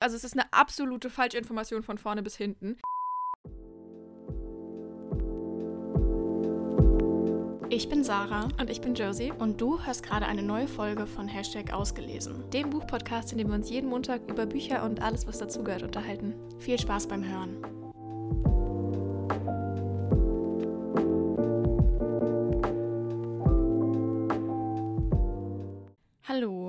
Also es ist eine absolute Falschinformation von vorne bis hinten. Ich bin Sarah Und ich bin Josie, und du hörst gerade eine neue Folge von Hashtag Ausgelesen. dem Buchpodcast, in dem wir uns jeden Montag über Bücher und alles, was dazugehört, unterhalten. Viel Spaß beim Hören. Hallo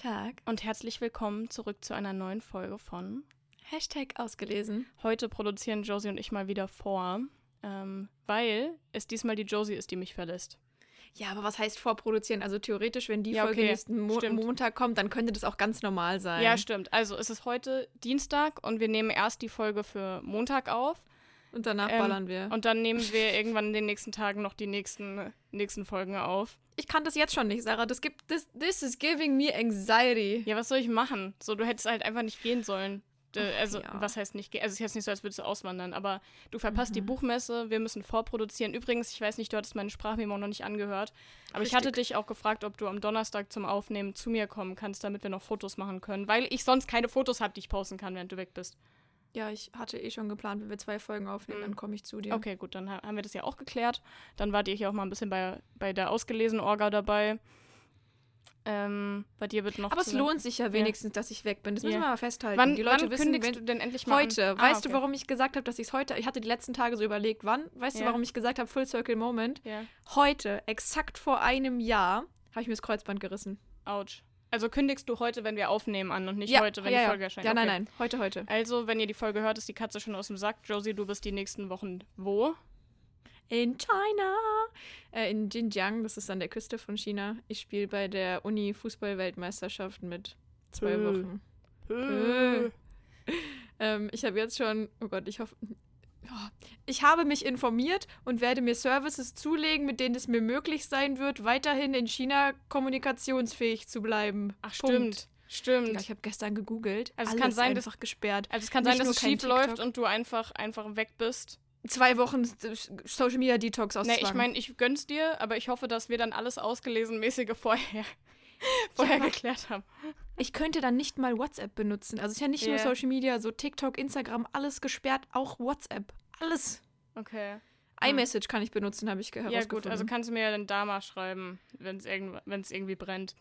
Tag. und herzlich willkommen zurück zu einer neuen Folge von. Hashtag ausgelesen. Heute produzieren Josie und ich mal wieder vor, ähm, weil es diesmal die Josie ist, die mich verlässt. Ja, aber was heißt vorproduzieren? Also theoretisch, wenn die Ja, Folge okay, nächsten Mo stimmt. Montag kommt, dann könnte das auch ganz normal sein. Ja, stimmt. Also es ist heute Dienstag und wir nehmen erst die Folge für Montag auf. Und danach Ähm, ballern wir. Und dann nehmen wir irgendwann in den nächsten Tagen noch die nächsten, nächsten Folgen auf. ich kann das jetzt schon nicht, Sarah. Das gibt this, this is giving me anxiety. Ja, was soll ich machen? So, du hättest halt einfach nicht gehen sollen. Also, ja. was heißt nicht gehen? Also, es ist jetzt nicht so, als würdest du auswandern, aber du verpasst Mhm. die Buchmesse, wir müssen vorproduzieren. Übrigens, ich weiß nicht, du hattest meine Sprachmemo noch nicht angehört, aber ich hatte Richtig. dich auch gefragt, ob du am Donnerstag zum Aufnehmen zu mir kommen kannst, damit wir noch Fotos machen können, weil ich sonst keine Fotos habe, die ich posten kann, während du weg bist. Ja, ich hatte eh schon geplant, wenn wir zwei Folgen aufnehmen, Mhm. dann komme ich zu dir. Okay, gut, dann ha- haben wir das ja auch geklärt. Dann wart ihr hier auch mal ein bisschen bei, bei der ausgelesenen Orga dabei. Ähm, bei dir wird noch. Aber es lohnt sich ja wenigstens, dass ich weg bin. Das müssen Ja. wir mal festhalten. Wann, die Leute wann wissen, kündigst wenn, du denn endlich mal Heute. Ah, weißt okay. du, warum ich gesagt habe, dass ich es heute. Ich hatte die letzten Tage so überlegt, wann? Weißt Ja. du, warum ich gesagt habe, Full Circle Moment? Ja. Heute, exakt vor einem Jahr, habe ich mir das Kreuzband gerissen. Autsch. Also kündigst du heute, wenn wir aufnehmen, an und nicht ja, heute, wenn ja, die ja. Folge erscheint. Ja, nein, Okay. nein. Heute, heute. Also, wenn ihr die Folge hört, ist die Katze schon aus dem Sack. Josie, du bist die nächsten Wochen wo? In China. Äh, in Xinjiang, das ist an der Küste von China. Ich spiele bei der Uni Fußball-Weltmeisterschaft mit zwei. Wochen. Äh. Ähm, ich habe jetzt schon, oh Gott, ich hoffe. Ich habe mich informiert und werde mir Services zulegen, mit denen es mir möglich sein wird, weiterhin in China kommunikationsfähig zu bleiben. Ach, Punkt. stimmt. Stimmt. Ja, ich habe gestern gegoogelt. Also es kann sein, dass- einfach gesperrt. also es kann nicht sein, dass es schief läuft und du einfach, einfach weg bist. Zwei Wochen Social Media Detox aus Nee, ich meine, ich gönn's dir, aber ich hoffe, dass wir dann alles ausgelesenmäßige vorher, vorher aber- geklärt haben. Ich könnte dann nicht mal WhatsApp benutzen. Also es ist ja nicht nur Ja. Social Media, so TikTok, Instagram, alles gesperrt, auch WhatsApp. Alles. Okay. iMessage kann ich benutzen, habe ich ge- Ja gut, also kannst du mir ja dann da mal schreiben, wenn es irgend, wenn's irgendwie brennt.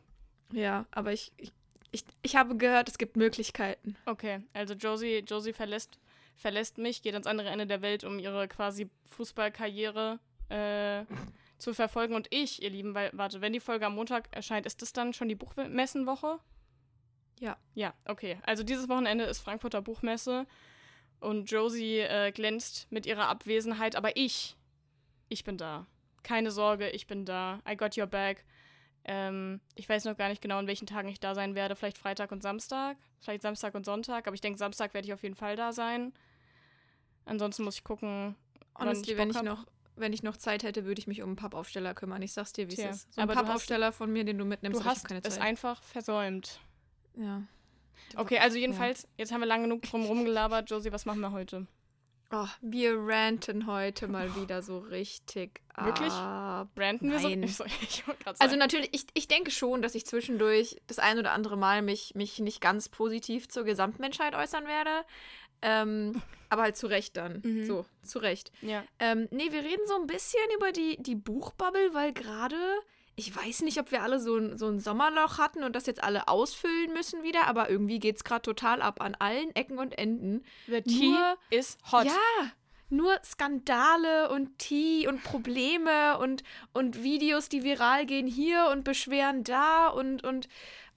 Ja, aber ich, ich, ich, ich habe gehört, es gibt Möglichkeiten. Okay, also Josie, Josie verlässt, verlässt mich, geht ans andere Ende der Welt, um ihre quasi Fußballkarriere äh, zu verfolgen. Und ich, ihr Lieben, weil, warte, wenn die Folge am Montag erscheint, ist das dann schon die Buchmessenwoche? Ja. Ja, okay. Also dieses Wochenende ist Frankfurter Buchmesse und Josie äh, glänzt mit ihrer Abwesenheit, aber ich, ich bin da. Keine Sorge, ich bin da. I got your back. Ähm, ich weiß noch gar nicht genau, an welchen Tagen ich da sein werde. Vielleicht Freitag und Samstag, vielleicht Samstag und Sonntag, aber ich denke, Samstag werde ich auf jeden Fall da sein. Ansonsten muss ich gucken. Honestly, ich wenn ich hab. noch wenn ich noch Zeit hätte, würde ich mich um einen Pappaufsteller kümmern. Ich sag's dir, wie Tja, es ist. So ein aber du hast- Pappaufsteller von mir, den du mitnimmst, Du ich hast keine es Zeit. einfach versäumt. ja. Okay, also jedenfalls, jetzt haben wir lang genug drum rumgelabert. Josie, was machen wir heute? Oh, wir ranten heute mal wieder so richtig Wirklich? ab. Wir so? Nein. Ich, so, ich gerade Also natürlich, ich, ich denke schon, dass ich zwischendurch das ein oder andere Mal mich, mich nicht ganz positiv zur Gesamtmenschheit äußern werde. Ähm, aber halt zu Recht dann. Mhm. So, zu Recht. ja. Ähm, nee, wir reden so ein bisschen über die, die Buchbubble, weil gerade, ich weiß nicht, ob wir alle so ein, so ein Sommerloch hatten und das jetzt alle ausfüllen müssen wieder, aber irgendwie geht es gerade total ab an allen Ecken und Enden. The tea Nur- is hot. Ja, nur Skandale und Tee und Probleme und, und Videos, die viral gehen hier und beschweren da und, und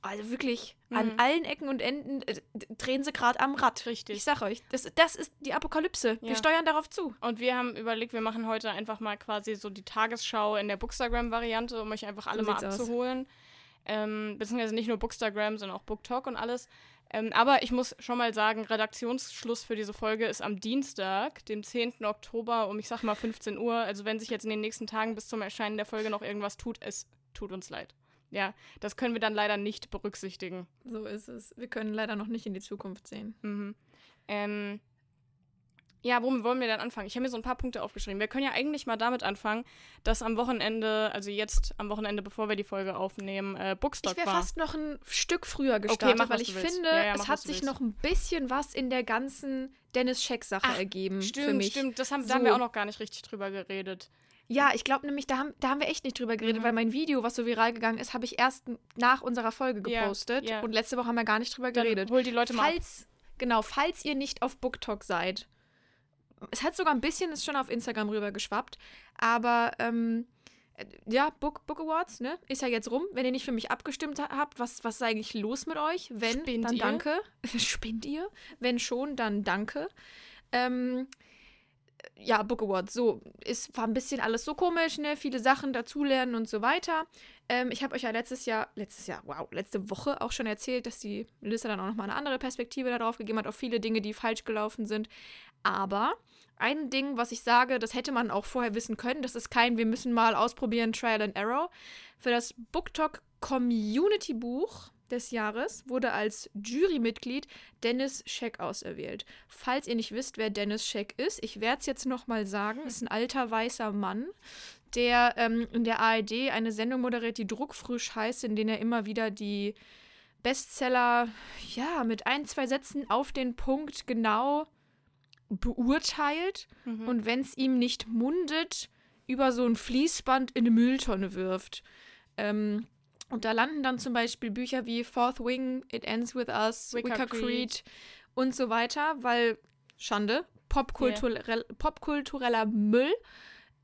also wirklich an Mhm. allen Ecken und Enden äh, drehen sie gerade am Rad. Richtig. Ich sag euch, das, das ist die Apokalypse. Ja. Wir steuern darauf zu. Und wir haben überlegt, wir machen heute einfach mal quasi so die Tagesschau in der Bookstagram-Variante, um euch einfach alle So mal abzuholen. Ähm, beziehungsweise nicht nur Bookstagram, sondern auch BookTalk und alles. Ähm, aber ich muss schon mal sagen, Redaktionsschluss für diese Folge ist am Dienstag, dem 10. Oktober um, ich sag mal, 15 Uhr. Also wenn sich jetzt in den nächsten Tagen bis zum Erscheinen der Folge noch irgendwas tut, es tut uns leid. Ja, das können wir dann leider nicht berücksichtigen. So ist es. Wir können leider noch nicht in die Zukunft sehen. Mhm. Ähm, Ja, womit wollen wir denn anfangen? Ich habe mir so ein paar Punkte aufgeschrieben. Wir können ja eigentlich mal damit anfangen, dass am Wochenende, also jetzt am Wochenende, bevor wir die Folge aufnehmen, äh, Bookstock Ich wäre war. fast noch ein Stück früher gestartet, mach, was weil ich willst. finde, Ja, ja, es mach, hat was du sich noch ein bisschen was in der ganzen Dennis Scheck-Sache Ach, ergeben für Stimmt, mich. stimmt. Das haben, da So. haben wir auch noch gar nicht richtig drüber geredet. Ja, ich glaube nämlich, da haben, da haben wir echt nicht drüber geredet, Mhm. weil mein Video, was so viral gegangen ist, habe ich erst nach unserer Folge Ja, gepostet. ja. Und letzte Woche haben wir gar nicht drüber Dann geredet. hol die Leute mal ab. Falls, genau, falls ihr nicht auf BookTok seid, es hat sogar ein bisschen, ist schon auf Instagram rüber geschwappt, aber ähm, äh, ja, Book, Book Awards, ne, ist ja jetzt rum. Wenn ihr nicht für mich abgestimmt ha- habt, was, was ist eigentlich los mit euch? Wenn, Spinnt dann ihr? danke. Spinnt ihr? Wenn schon, dann danke. Ähm, ja, Book Awards, so, ist, war ein bisschen alles so komisch, ne, viele Sachen dazulernen und so weiter. Ähm, ich habe euch ja letztes Jahr, letztes Jahr, wow, letzte Woche auch schon erzählt, dass die Melissa dann auch nochmal eine andere Perspektive darauf gegeben hat, auf viele Dinge, die falsch gelaufen sind. Aber ein Ding, was ich sage, das hätte man auch vorher wissen können, das ist kein, wir müssen mal ausprobieren, Trial and Error. Für das BookTok Community Buch des Jahres wurde als Jurymitglied Dennis Scheck auserwählt. Falls ihr nicht wisst, wer Dennis Scheck ist, ich werde es jetzt nochmal sagen, ist ein alter weißer Mann, der ähm, in der ARD eine Sendung moderiert, die druckfrisch heißt, in der er immer wieder die Bestseller, ja, mit ein, zwei Sätzen auf den Punkt genau beurteilt Mhm. und wenn es ihm nicht mundet, über so ein Fließband in eine Mülltonne wirft. Ähm, und da landen dann zum Beispiel Bücher wie Fourth Wing, It Ends With Us, Wicker Wicker, Creed. Creed und so weiter, weil, Schande, popkulturell, popkultureller Müll.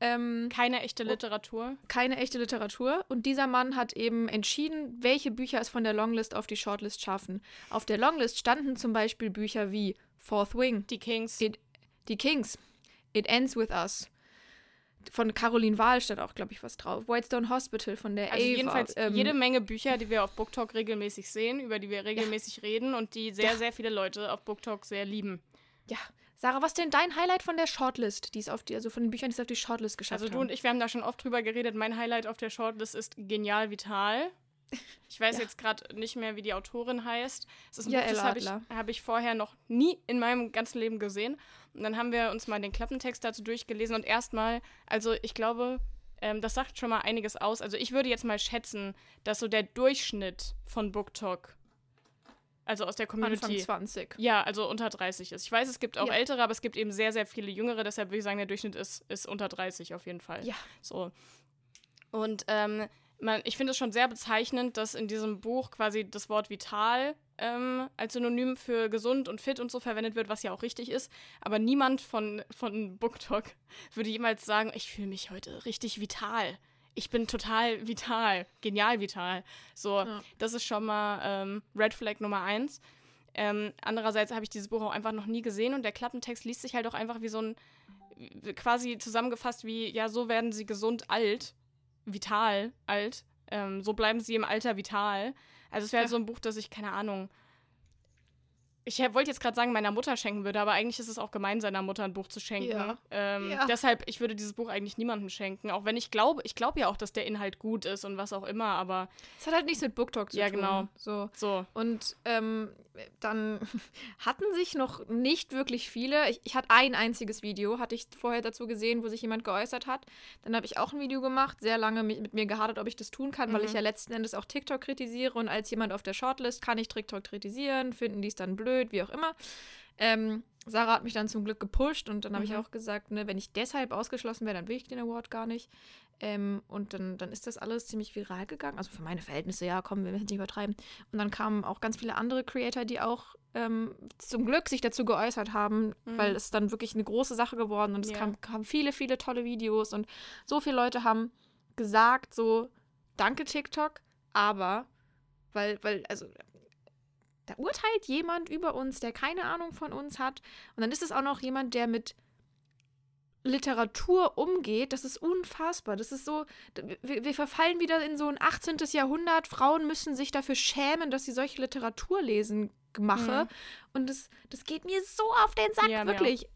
Ähm, Keine echte Literatur. keine echte Literatur. Und dieser Mann hat eben entschieden, welche Bücher es von der Longlist auf die Shortlist schaffen. Auf der Longlist standen zum Beispiel Bücher wie Fourth Wing, Die Kings. It, Die Kings, It Ends With Us. Von Caroline Wahl stand auch, glaube ich, was drauf. Whitestone Hospital von der Also Ava. jedenfalls ähm, jede Menge Bücher, die wir auf BookTok regelmäßig sehen, über die wir regelmäßig reden und die sehr, Ja. sehr viele Leute auf BookTok sehr lieben. Ja. Sarah, was denn dein Highlight von der Shortlist, die es auf die, also von den Büchern, die es auf die Shortlist geschafft Also du haben? und ich, wir haben da schon oft drüber geredet. Mein Highlight auf der Shortlist ist Genial Vital. Ich weiß Ja. jetzt gerade nicht mehr, wie die Autorin heißt. Es ist ein Ja, Buch, das habe ich, hab ich vorher noch nie in meinem ganzen Leben gesehen. Und dann haben wir uns mal den Klappentext dazu durchgelesen und erstmal, also ich glaube, ähm, das sagt schon mal einiges aus. Also ich würde jetzt mal schätzen, dass so der Durchschnitt von BookTok, also aus der Community, Anfang 20. ja, also unter 30 ist. Ich weiß, es gibt auch Ja. ältere, aber es gibt eben sehr, sehr viele jüngere. Deshalb würde ich sagen, der Durchschnitt ist, ist unter 30 auf jeden Fall. Ja. So. Und ähm, man, ich finde es schon sehr bezeichnend, dass in diesem Buch quasi das Wort vital ähm, als Synonym für gesund und fit und so verwendet wird, was ja auch richtig ist. Aber niemand von, von BookTok würde jemals sagen, ich fühle mich heute richtig vital. Ich bin total vital, genial vital. So, Ja. das ist schon mal ähm, Red Flag Nummer eins. Ähm, andererseits habe ich dieses Buch auch einfach noch nie gesehen und der Klappentext liest sich halt auch einfach wie so ein, quasi zusammengefasst wie, ja, so werden sie gesund alt, vital alt, ähm, so bleiben sie im Alter vital. Also es wäre halt Ja. so ein Buch, das ich, keine Ahnung, ich wollte jetzt gerade sagen, meiner Mutter schenken würde, aber eigentlich ist es auch gemein, seiner Mutter ein Buch zu schenken. Ja. Ähm, Ja. Deshalb, ich würde dieses Buch eigentlich niemandem schenken, auch wenn ich glaube, ich glaube ja auch, dass der Inhalt gut ist und was auch immer, aber Es hat halt nichts mit BookTok zu Ja, tun. genau. So. so. Und ähm, dann hatten sich noch nicht wirklich viele. Ich, ich hatte ein einziges Video, hatte ich vorher dazu gesehen, wo sich jemand geäußert hat. Dann habe ich auch ein Video gemacht, sehr lange mit, mir gehadert, ob ich das tun kann, weil Mhm. ich ja letzten Endes auch TikTok kritisiere. Und als jemand auf der Shortlist kann ich TikTok kritisieren, finden die es dann blöd, wie auch immer. Ähm, Sarah hat mich dann zum Glück gepusht und dann habe ich Mhm. auch gesagt, ne, wenn ich deshalb ausgeschlossen wäre, dann will ich den Award gar nicht. Ähm, und dann, dann ist das alles ziemlich viral gegangen. Also für meine Verhältnisse, ja, komm, wir müssen nicht übertreiben. Und dann kamen auch ganz viele andere Creator, die auch ähm, zum Glück sich dazu geäußert haben, Mhm. weil es dann wirklich eine große Sache geworden und es Ja. kam, kamen viele, viele tolle Videos und so viele Leute haben gesagt, so, danke TikTok, aber, weil, weil, also, da urteilt jemand über uns, der keine Ahnung von uns hat und dann ist es auch noch jemand, der mit Literatur umgeht, das ist unfassbar. Das ist so, wir, wir verfallen wieder in so ein 18. Jahrhundert. Frauen müssen sich dafür schämen, dass sie solche Literatur lesen mache. Mhm. Und das, das geht mir so auf den Sack, Ja, wirklich.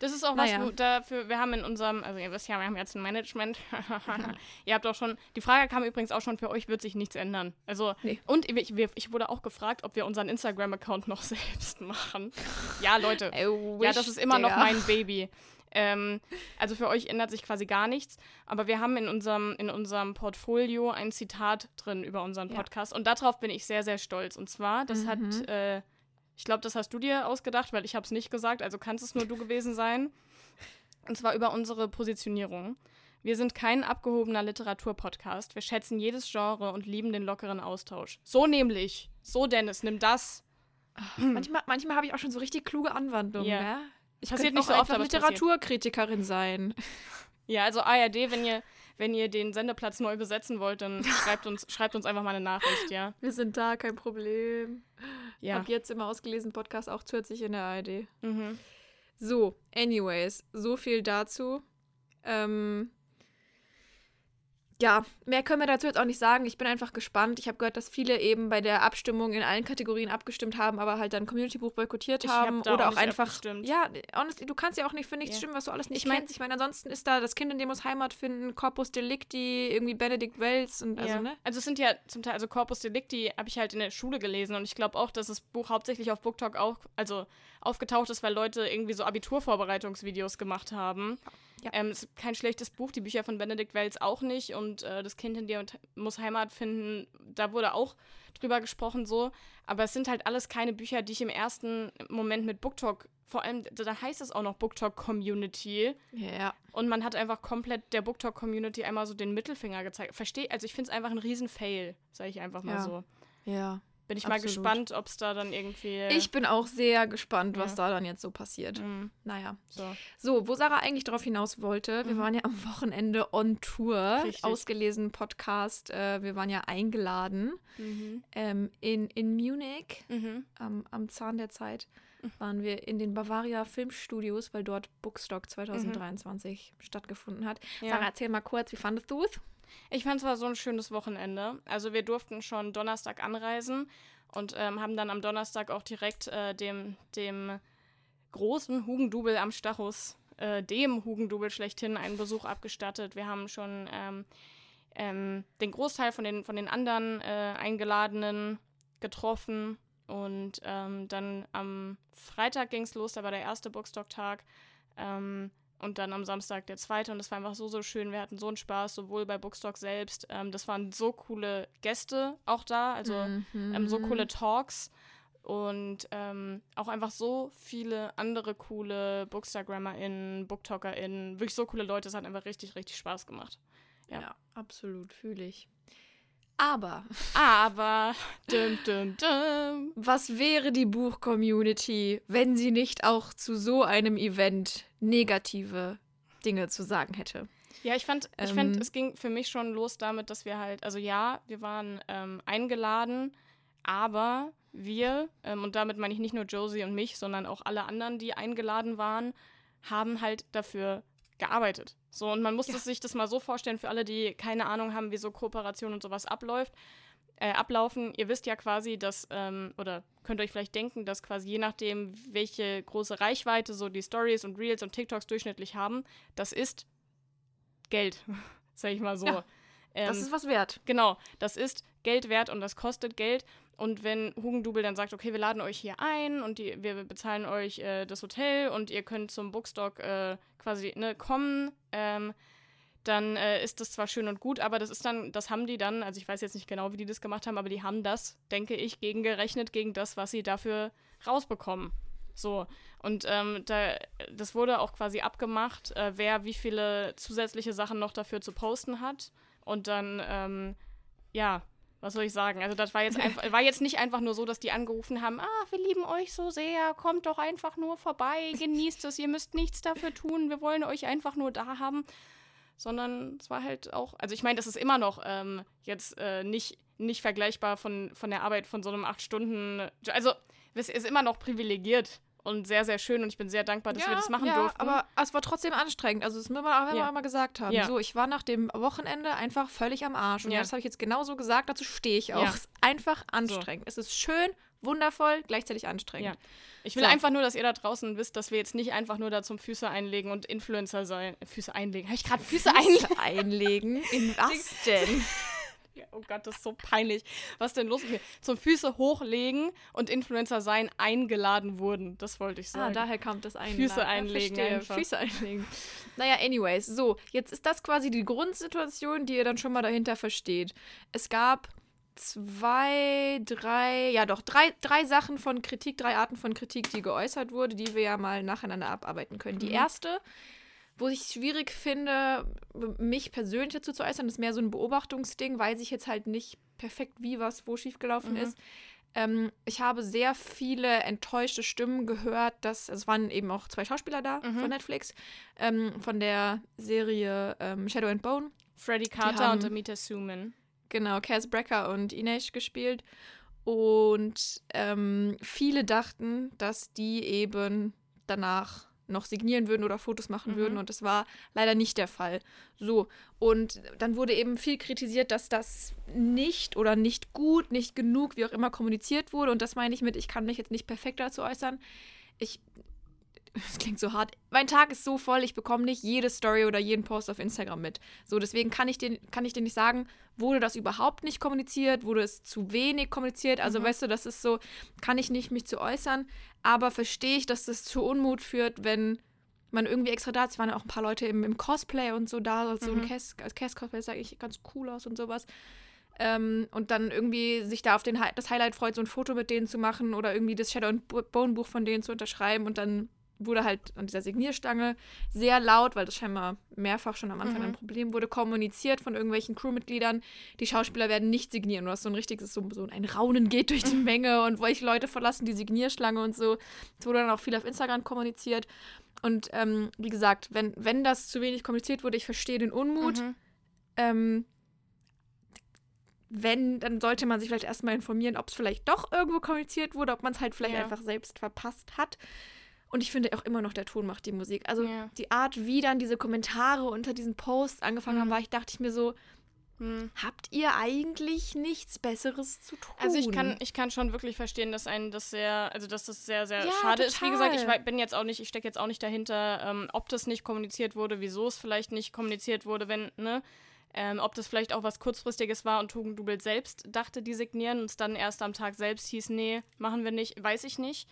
Das ist auch Naja. was, wo dafür, wir haben in unserem, also ihr wisst ja, wir haben jetzt ein Management. ihr habt auch schon, die Frage kam übrigens auch schon, für euch wird sich nichts ändern. Also, Nee. und ich, ich wurde auch gefragt, ob wir unseren Instagram-Account noch selbst machen. Ja, Leute. Ja, das ist immer noch mein Baby. Ähm, also für euch ändert sich quasi gar nichts. Aber wir haben in unserem, in unserem Portfolio ein Zitat drin über unseren Ja. Podcast. Und darauf bin ich sehr, sehr stolz. Und zwar, das Mhm. hat, äh, ich glaube, das hast du dir ausgedacht, weil ich habe es nicht gesagt. Also kann es nur du gewesen sein. Und zwar über unsere Positionierung. Wir sind kein abgehobener Literaturpodcast. Wir schätzen jedes Genre und lieben den lockeren Austausch. So nämlich. So, Dennis, nimm das. Manchmal, manchmal habe ich auch schon so richtig kluge Anwandlungen, Ja. ja. Ich Passiert nicht so oft, aber. Literaturkritikerin sein. Ja, also ARD, wenn ihr, wenn ihr den Sendeplatz neu besetzen wollt, dann schreibt uns, schreibt uns einfach mal eine Nachricht, ja. Wir sind da, kein Problem. Ja. Ab jetzt immer ausgelesen Podcast auch zusätzlich in der ARD. Mhm. So, anyways, so viel dazu. Ähm, ja, mehr können wir dazu jetzt auch nicht sagen. Ich bin einfach gespannt. Ich habe gehört, dass viele eben bei der Abstimmung in allen Kategorien abgestimmt haben, aber halt dann Community-Buch boykottiert Ich hab haben. da oder auch auch einfach. abgestimmt. Ja, honestly, du kannst ja auch nicht für nichts Ja. stimmen, was du alles nicht Ich mein- kennst. Ich meine, ansonsten ist da das Kind, in dem muss Heimat finden, Corpus Delicti, irgendwie Benedict Wells und also, ja. ne? also es sind ja zum Teil, also Corpus Delicti habe ich halt in der Schule gelesen und ich glaube auch, dass das Buch hauptsächlich auf BookTok auch, also aufgetaucht ist, weil Leute irgendwie so Abiturvorbereitungsvideos gemacht haben. Ja. Ähm, es ist kein schlechtes Buch, die Bücher von Benedict Wells auch nicht und äh, das Kind in dir und muss Heimat finden, da wurde auch drüber gesprochen so, aber es sind halt alles keine Bücher, die ich im ersten Moment mit BookTok, vor allem, da heißt es auch noch BookTok Community, Ja. und man hat einfach komplett der BookTok-Community einmal so den Mittelfinger gezeigt. Verstehe, also ich finde es einfach ein Riesen-Fail, sage ich einfach mal Ja. so. Ja. Bin ich mal Absolut. gespannt, ob es da dann irgendwie. Ich bin auch sehr gespannt, was Ja. da dann jetzt so passiert. Mm, Naja. so. So, wo Sarah eigentlich darauf hinaus wollte, wir Mhm. waren ja am Wochenende on Tour, Richtig. ausgelesen Podcast. Äh, wir waren ja eingeladen Mhm. ähm, in, in Munich Mhm. am, am Zahn der Zeit. Waren wir in den Bavaria Filmstudios, weil dort Bookstock 2023 stattgefunden hat. Ja. Sarah, erzähl mal kurz, wie fandest du es? Ich fand es war so ein schönes Wochenende. Also wir durften schon Donnerstag anreisen und ähm, haben dann am Donnerstag auch direkt äh, dem, dem großen Hugendubel am Stachus, äh, dem Hugendubel schlechthin, einen Besuch abgestattet. Wir haben schon ähm, ähm, den Großteil von den, von den anderen äh, Eingeladenen getroffen. Und ähm, dann am Freitag ging es los, da war der erste Bookstock-Tag. Ähm, und dann am Samstag der zweite. Und das war einfach so, so schön. Wir hatten so einen Spaß, sowohl bei Bookstock selbst. Ähm, das waren so coole Gäste auch da, also ähm, so coole Talks. Und ähm, auch einfach so viele andere coole BookstagrammerInnen, BooktalkerInnen, wirklich so coole Leute. Es hat einfach richtig, richtig Spaß gemacht. Ja, Ja. absolut, fühle ich. Aber Aber, dum, dum, dum. Was wäre die Buch-Community, wenn sie nicht auch zu so einem Event negative Dinge zu sagen hätte? Ja, ich fand, ich Ähm, fand, es ging für mich schon los damit, dass wir halt, also ja, wir waren ähm, eingeladen, aber wir, ähm, und damit meine ich nicht nur Josie und mich, sondern auch alle anderen, die eingeladen waren, haben halt dafür gearbeitet. So, und man muss Ja. das sich das mal so vorstellen, für alle, die keine Ahnung haben, wie so Kooperation und sowas abläuft, äh, ablaufen. Ihr wisst ja quasi, dass, ähm, oder könnt euch vielleicht denken, dass quasi je nachdem, welche große Reichweite so die Stories und Reels und TikToks durchschnittlich haben, das ist Geld, sag ich mal so. Ja, Ähm, das ist was wert. Genau, das ist Geld wert und das kostet Geld. Und wenn Hugendubel dann sagt, okay, wir laden euch hier ein und die, wir bezahlen euch äh, das Hotel und ihr könnt zum Bookstock äh, quasi ne, kommen, ähm, dann äh, ist das zwar schön und gut, aber das ist dann, das haben die dann, also ich weiß jetzt nicht genau, wie die das gemacht haben, aber die haben das, denke ich, gegengerechnet gegen das, was sie dafür rausbekommen. So, und ähm, da, das wurde auch quasi abgemacht, äh, wer wie viele zusätzliche Sachen noch dafür zu posten hat. Und dann, ähm, ja, was soll ich sagen? Also das war jetzt einfach, war jetzt nicht einfach nur so, dass die angerufen haben, ah, wir lieben euch so sehr, kommt doch einfach nur vorbei, genießt es, ihr müsst nichts dafür tun, wir wollen euch einfach nur da haben. Sondern es war halt auch, also ich meine, das ist immer noch ähm, jetzt äh, nicht, nicht vergleichbar von, von der Arbeit von so einem acht Stunden, also es ist immer noch privilegiert und sehr, sehr schön und ich bin sehr dankbar, dass wir das machen ja, durften. aber es war trotzdem anstrengend. Also das müssen wir auch Ja. einmal gesagt haben. Ja. So, ich war nach dem Wochenende einfach völlig am Arsch. Und Ja. ja. das habe ich jetzt genauso gesagt, dazu stehe ich auch. Ja. Es ist einfach anstrengend. Es ist schön, wundervoll, gleichzeitig anstrengend. Ja. Ich will So. einfach nur, dass ihr da draußen wisst, dass wir jetzt nicht einfach nur da zum Füße einlegen und Influencer sein. Füße einlegen. Habe ich gerade Füße einlegen? Füße einlegen. In was denn? Ja, oh Gott, das ist so peinlich. Was denn los mit mir? Zum Füße hochlegen und Influencer sein eingeladen wurden. Das wollte ich Ah, sagen. daher kommt das Einladen. Füße Ja, einlegen verstehe. einfach. Füße einlegen. Naja, anyways, so, jetzt ist das quasi die Grundsituation, die ihr dann schon mal dahinter versteht. Es gab zwei, drei, ja doch, drei, drei Sachen von Kritik, drei Arten von Kritik, die geäußert wurde, die wir ja mal nacheinander abarbeiten können. Die Mhm. erste, wo ich es schwierig finde, mich persönlich dazu zu äußern, ist mehr so ein Beobachtungsding, weiß ich jetzt halt nicht perfekt, wie was wo schiefgelaufen Mhm. ist. Ähm, ich habe sehr viele enttäuschte Stimmen gehört, dass es waren eben auch zwei Schauspieler da Mhm. von Netflix, ähm, von der Serie ähm, Shadow and Bone. Freddie Carter haben- und Amita Suman. Genau, Cass Brecker und Inesh gespielt. Und ähm, viele dachten, dass die eben danach noch signieren würden oder Fotos machen Mhm. würden. Und das war leider nicht der Fall. So. Und dann wurde eben viel kritisiert, dass das nicht oder nicht gut, nicht genug, wie auch immer kommuniziert wurde. Und das meine ich mit, ich kann mich jetzt nicht perfekt dazu äußern. Ich. Es klingt so hart. Mein Tag ist so voll, ich bekomme nicht jede Story oder jeden Post auf Instagram mit. So, deswegen kann ich dir, kann ich dir nicht sagen, wurde das überhaupt nicht kommuniziert, wurde es zu wenig kommuniziert. Also, Mhm. weißt du, das ist so, kann ich nicht mich zu äußern, aber verstehe ich, dass das zu Unmut führt, wenn man irgendwie extra da ist. Es waren ja auch ein paar Leute im, im Cosplay und so da, so ein Mhm. Cass, als Cass-Cosplay sage ich ganz cool aus und sowas. Ähm, und dann irgendwie sich da auf den, das Highlight freut, so ein Foto mit denen zu machen oder irgendwie das Shadow and Bo- Bone Buch von denen zu unterschreiben und dann wurde halt an dieser Signierstange sehr laut, weil das scheinbar mehrfach schon am Anfang Mhm. ein Problem wurde, kommuniziert von irgendwelchen Crewmitgliedern. Die Schauspieler werden nicht signieren. Du hast so ein richtiges, so, so ein Raunen geht durch die Menge und welche Leute verlassen die Signierschlange und so. Es wurde dann auch viel auf Instagram kommuniziert. Und ähm, wie gesagt, wenn, wenn das zu wenig kommuniziert wurde, ich verstehe den Unmut. Mhm. Ähm, wenn, dann sollte man sich vielleicht erstmal informieren, ob es vielleicht doch irgendwo kommuniziert wurde, ob man es halt vielleicht Ja. einfach selbst verpasst hat. Und ich finde auch immer noch, der Ton macht die Musik. Also Ja. die Art, wie dann diese Kommentare unter diesen Posts angefangen Mhm. haben, war ich, dachte ich mir so, Mhm. habt ihr eigentlich nichts Besseres zu tun? Also ich kann, ich kann schon wirklich verstehen, dass einen das sehr, also dass das sehr, sehr Ja, schade ist. Wie gesagt, ich total. bin jetzt auch nicht, ich stecke jetzt auch nicht dahinter, ähm, ob das nicht kommuniziert wurde, wieso es vielleicht nicht kommuniziert wurde, wenn, ne? Ähm, ob das vielleicht auch was kurzfristiges war und Tugendubel selbst dachte, die signieren und es dann erst am Tag selbst hieß, nee, machen wir nicht, weiß ich nicht.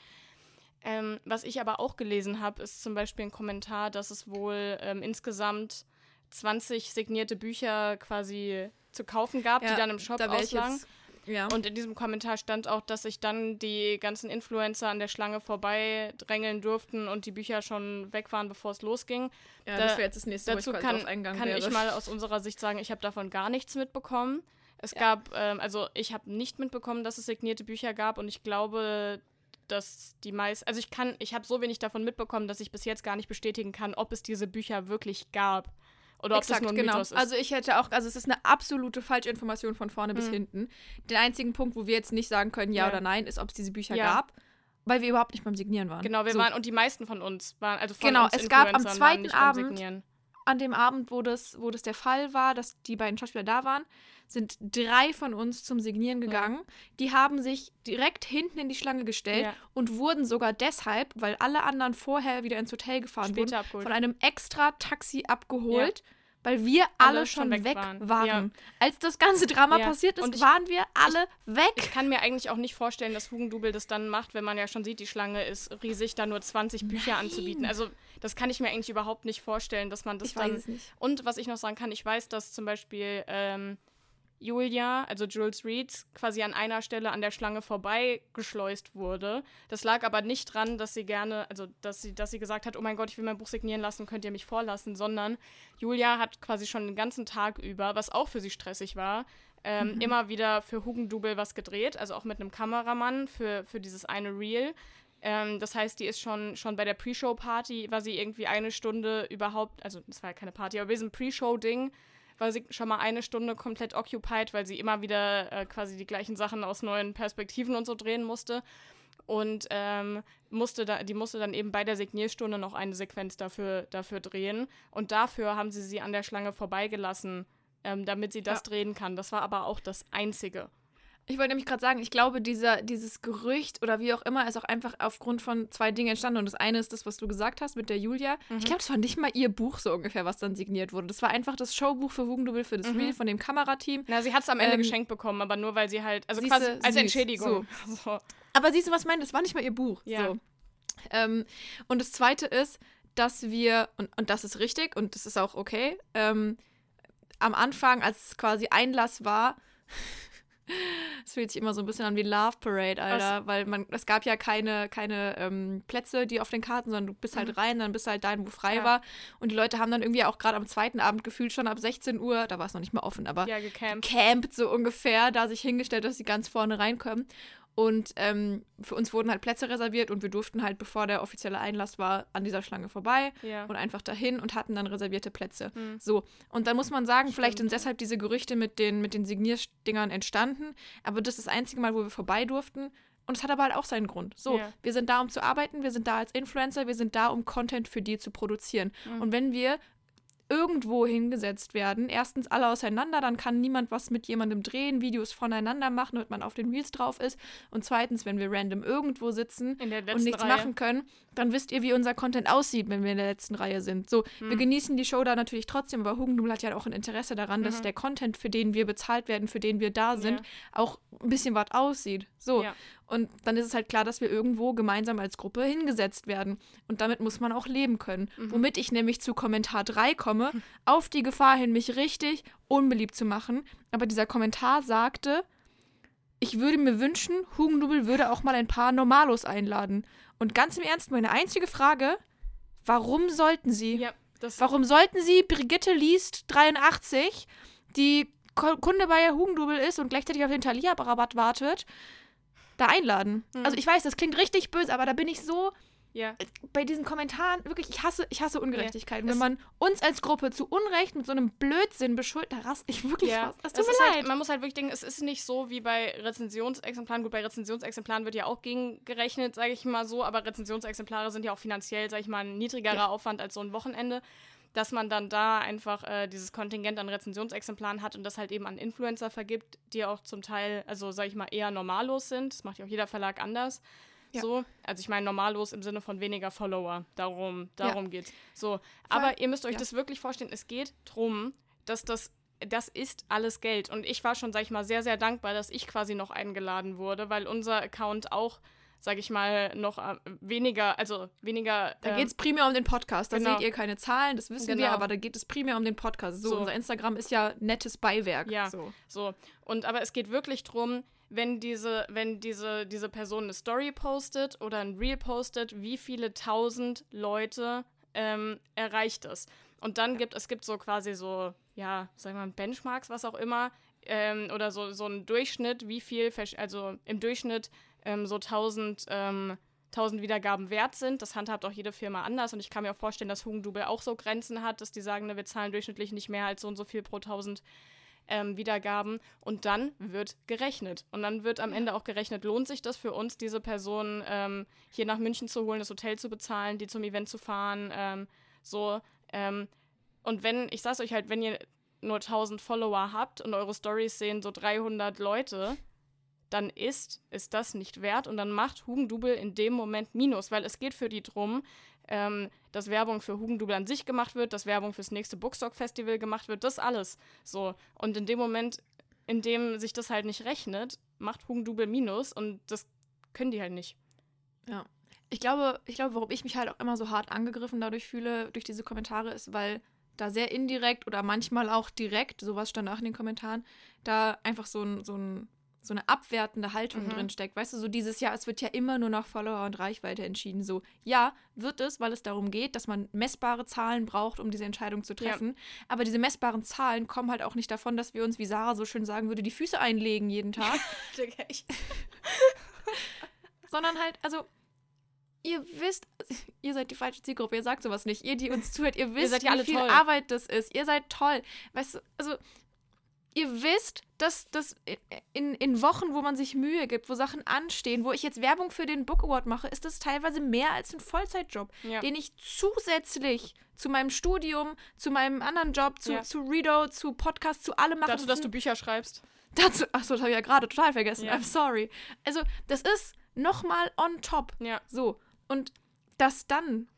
Ähm, was ich aber auch gelesen habe, ist zum Beispiel ein Kommentar, dass es wohl ähm, insgesamt 20 signierte Bücher quasi zu kaufen gab, die dann im Shop da auslagen. Ja. Und in diesem Kommentar stand auch, dass sich dann die ganzen Influencer an der Schlange vorbei drängeln durften und die Bücher schon weg waren, bevor es losging. ja, da- das wäre jetzt das nächste, Dazu ich kann, kann ich mal aus unserer Sicht sagen, ich habe davon gar nichts mitbekommen. Es Ja. gab, ähm, also ich habe nicht mitbekommen, dass es signierte Bücher gab und ich glaube, dass die meisten, also ich kann, ich habe so wenig davon mitbekommen, dass ich bis jetzt gar nicht bestätigen kann, ob es diese Bücher wirklich gab. Oder ob Exakt, das nur ein genau. Mythos ist. Also ich hätte auch, also es ist eine absolute Falschinformation von vorne bis Mhm. hinten. Der einzigen Punkt, wo wir jetzt nicht sagen können, ja, Ja. oder nein, ist, ob es diese Bücher Ja. gab, weil wir überhaupt nicht beim Signieren waren. genau, wir So. waren, und die meisten von uns waren, also von Genau, es gab am zweiten Abend Signieren. An dem Abend, wo das, wo das der Fall war, dass die beiden Schauspieler da waren, sind drei von uns zum Signieren gegangen. Die haben sich direkt hinten in die Schlange gestellt Ja. und wurden sogar deshalb, weil alle anderen vorher wieder ins Hotel gefahren Später wurden, abgeholt. von einem extra Taxi abgeholt. Weil wir alle, Alle schon weg, weg waren. waren. Ja. Als das ganze Drama Ja. passiert ist, Und ich- waren wir alle weg. Ich kann mir eigentlich auch nicht vorstellen, dass Hugendubel das dann macht, wenn man ja schon sieht, die Schlange ist riesig, da nur 20 Bücher Nein. anzubieten. Also das kann ich mir eigentlich überhaupt nicht vorstellen, dass man das Ich dann... Und was ich noch sagen kann, ich weiß, dass zum Beispiel ähm, Julia, also Jules Reeds, quasi an einer Stelle an der Schlange vorbeigeschleust wurde. Das lag aber nicht dran, dass sie gerne, also dass sie, dass sie gesagt hat, oh mein Gott, ich will mein Buch signieren lassen, könnt ihr mich vorlassen, sondern Julia hat quasi schon den ganzen Tag über, was auch für sie stressig war, ähm, Mhm. immer wieder für Hugendubel was gedreht, also auch mit einem Kameramann für, für dieses eine Reel. Ähm, das heißt, die ist schon, schon bei der Pre-Show-Party, war sie irgendwie eine Stunde überhaupt, also das war ja keine Party, aber bei diesem Pre-Show-Ding war sie schon mal eine Stunde komplett occupied, weil sie immer wieder äh, quasi die gleichen Sachen aus neuen Perspektiven und so drehen musste. Und ähm, musste da, die musste dann eben bei der Signierstunde noch eine Sequenz dafür, dafür drehen. Und dafür haben sie sie an der Schlange vorbeigelassen, ähm, damit sie das Ja. drehen kann. Das war aber auch das Einzige. Ich wollte nämlich gerade sagen, ich glaube, dieser, dieses Gerücht oder wie auch immer ist auch einfach aufgrund von zwei Dingen entstanden. Und das eine ist das, was du gesagt hast mit der Julia. Mhm. Ich glaube, das war nicht mal ihr Buch so ungefähr, was dann signiert wurde. Das war einfach das Showbuch für Hugendubel für das Mhm. Reel von dem Kamerateam. Na, sie hat es am Ende Ähm, geschenkt bekommen, aber nur weil sie halt, also quasi als süß. Entschädigung. So. Aber siehst du, was ich meine? Das war nicht mal ihr Buch. Ja. So. Ähm, und das zweite ist, dass wir, und, und das ist richtig und das ist auch okay, ähm, am Anfang, als es quasi Einlass war, es fühlt sich immer so ein bisschen an wie Love Parade, Alter, weil man, es gab ja keine, keine ähm, Plätze, die auf den Karten, sondern du bist halt rein, dann bist du halt dahin, wo frei Mhm. Ja. war. Und die Leute haben dann irgendwie auch gerade am zweiten Abend gefühlt schon ab 16 Uhr, da war es noch nicht mal offen, aber Ja, gecampt. gecampt, so ungefähr, da sich hingestellt, dass sie ganz vorne reinkommen. Und ähm, für uns wurden halt Plätze reserviert und wir durften halt, bevor der offizielle Einlass war, an dieser Schlange vorbei Ja. und einfach dahin und hatten dann reservierte Plätze. Hm. So, und dann muss man sagen, vielleicht sind Stimmt. deshalb diese Gerüchte mit den, mit den Signierdingern entstanden, aber das ist das einzige Mal, wo wir vorbei durften. Und es hat aber halt auch seinen Grund. So, Ja. wir sind da, um zu arbeiten, wir sind da als Influencer, wir sind da, um Content für die zu produzieren. Mhm. Und wenn wir irgendwo hingesetzt werden, erstens alle auseinander, dann kann niemand was mit jemandem drehen, Videos voneinander machen, damit man auf den Reels drauf ist. Und zweitens, wenn wir random irgendwo sitzen und nichts Reihe. machen können, dann wisst ihr, wie unser Content aussieht, wenn wir in der letzten Reihe sind. So, wir Hm. genießen die Show da natürlich trotzdem, aber Hugendubel hat ja auch ein Interesse daran, dass Mhm. der Content, für den wir bezahlt werden, für den wir da sind, auch ein bisschen was aussieht. So. Ja. Und dann ist es halt klar, dass wir irgendwo gemeinsam als Gruppe hingesetzt werden. Und damit muss man auch leben können. Mhm. Womit ich nämlich zu Kommentar 3 komme, auf die Gefahr hin, mich richtig unbeliebt zu machen. Aber dieser Kommentar sagte, ich würde mir wünschen, Hugendubel würde auch mal ein paar Normalos einladen. Und ganz im Ernst, meine einzige Frage, warum sollten sie? Ja, Warum sollten sie Brigitte liest 83, die Kunde bei Hugendubel ist und gleichzeitig auf den Thalia-Rabatt wartet, da einladen? Mhm. Also ich weiß, das klingt richtig böse, aber da bin ich so ja. bei diesen Kommentaren, wirklich, ich hasse, ich hasse Ungerechtigkeiten. Es- Wenn man uns als Gruppe zu Unrecht mit so einem Blödsinn beschuldigt, da raste ich wirklich Ja, fast. Das tut mir ist leid. halt, man muss halt wirklich denken, es ist nicht so wie bei Rezensionsexemplaren. Gut, bei Rezensionsexemplaren wird ja auch gegengerechnet, sage ich mal so, aber Rezensionsexemplare sind ja auch finanziell, sage ich mal, ein niedrigerer Ja. Aufwand als so ein Wochenende. Dass man dann da einfach äh, dieses Kontingent an Rezensionsexemplaren hat und das halt eben an Influencer vergibt, die auch zum Teil, also sage ich mal, eher normallos sind. Das macht ja auch jeder Verlag anders. Ja. So, also ich meine normallos im Sinne von weniger Follower. Darum, Ja. darum geht's. So, aber ihr müsst euch ja. das wirklich vorstellen. Es geht drum, dass das das ist alles Geld. Und ich war schon, sag ich mal, sehr, sehr dankbar, dass ich quasi noch eingeladen wurde, weil unser Account auch, sag ich mal, noch äh, weniger, also weniger. Da ähm, geht es primär um den Podcast. Da genau. seht ihr keine Zahlen, das wissen wir, Genau. aber da geht es primär um den Podcast. So, So. unser Instagram ist ja nettes Beiwerk. Ja. So. So. Und aber es geht wirklich drum, wenn diese, wenn diese, diese Person eine Story postet oder ein Reel postet, wie viele tausend Leute ähm, erreicht es. Und dann gibt es gibt so quasi so, ja, sagen wir mal, Benchmarks, was auch immer, ähm, oder so, so ein Durchschnitt, wie viel, also im Durchschnitt ähm, so 1000, ähm, 1000 Wiedergaben wert sind. Das handhabt auch jede Firma anders und ich kann mir auch vorstellen, dass Hugendubel auch so Grenzen hat, dass die sagen, ne, wir zahlen durchschnittlich nicht mehr als so und so viel pro 1000 ähm, Wiedergaben und dann wird gerechnet. Und dann wird am Ende auch gerechnet, lohnt sich das für uns, diese Person ähm, hier nach München zu holen, das Hotel zu bezahlen, die zum Event zu fahren, ähm, so. Ähm, und wenn, ich sag's euch halt, wenn ihr nur 1000 Follower habt und eure Stories sehen so 300 Leute, dann ist, ist das nicht wert und dann macht Hugendubel in dem Moment Minus, weil es geht für die drum, ähm, dass Werbung für Hugendubel an sich gemacht wird, dass Werbung fürs nächste Bookstock-Festival gemacht wird, das alles. So. Und in dem Moment, in dem sich das halt nicht rechnet, macht Hugendubel Minus und das können die halt nicht. Ich glaube, ich glaube, warum ich mich halt auch immer so hart angegriffen dadurch fühle, durch diese Kommentare, ist, weil da sehr indirekt oder manchmal auch direkt, sowas stand auch in den Kommentaren, da einfach so, ein, so, ein, so eine abwertende Haltung Mhm. drin steckt. Weißt du, so dieses Jahr, es wird ja immer nur nach Follower und Reichweite entschieden. So, ja, wird es, weil es darum geht, dass man messbare Zahlen braucht, um diese Entscheidung zu Ja. treffen. Aber diese messbaren Zahlen kommen halt auch nicht davon, dass wir uns, wie Sarah so schön sagen würde, die Füße einlegen jeden Tag, sondern halt, also, ihr wisst, ihr seid die falsche Zielgruppe, ihr sagt sowas nicht. Ihr, die uns zuhört, ihr wisst, seid ja wie viel toll. Arbeit das ist. Ihr seid toll. Weißt du, also, ihr wisst, dass das in, in Wochen, wo man sich Mühe gibt, wo Sachen anstehen, wo ich jetzt Werbung für den Book Award mache, ist das teilweise mehr als ein Vollzeitjob, Ja. den ich zusätzlich zu meinem Studium, zu meinem anderen Job, zu, Ja. zu Redo, zu Podcast, zu allem mache. Dazu, Das dass du Bücher schreibst. dazu, achso, das habe ich ja gerade total vergessen. Ja. I'm sorry. Also, das ist nochmal on top. Ja. So. Und dass dann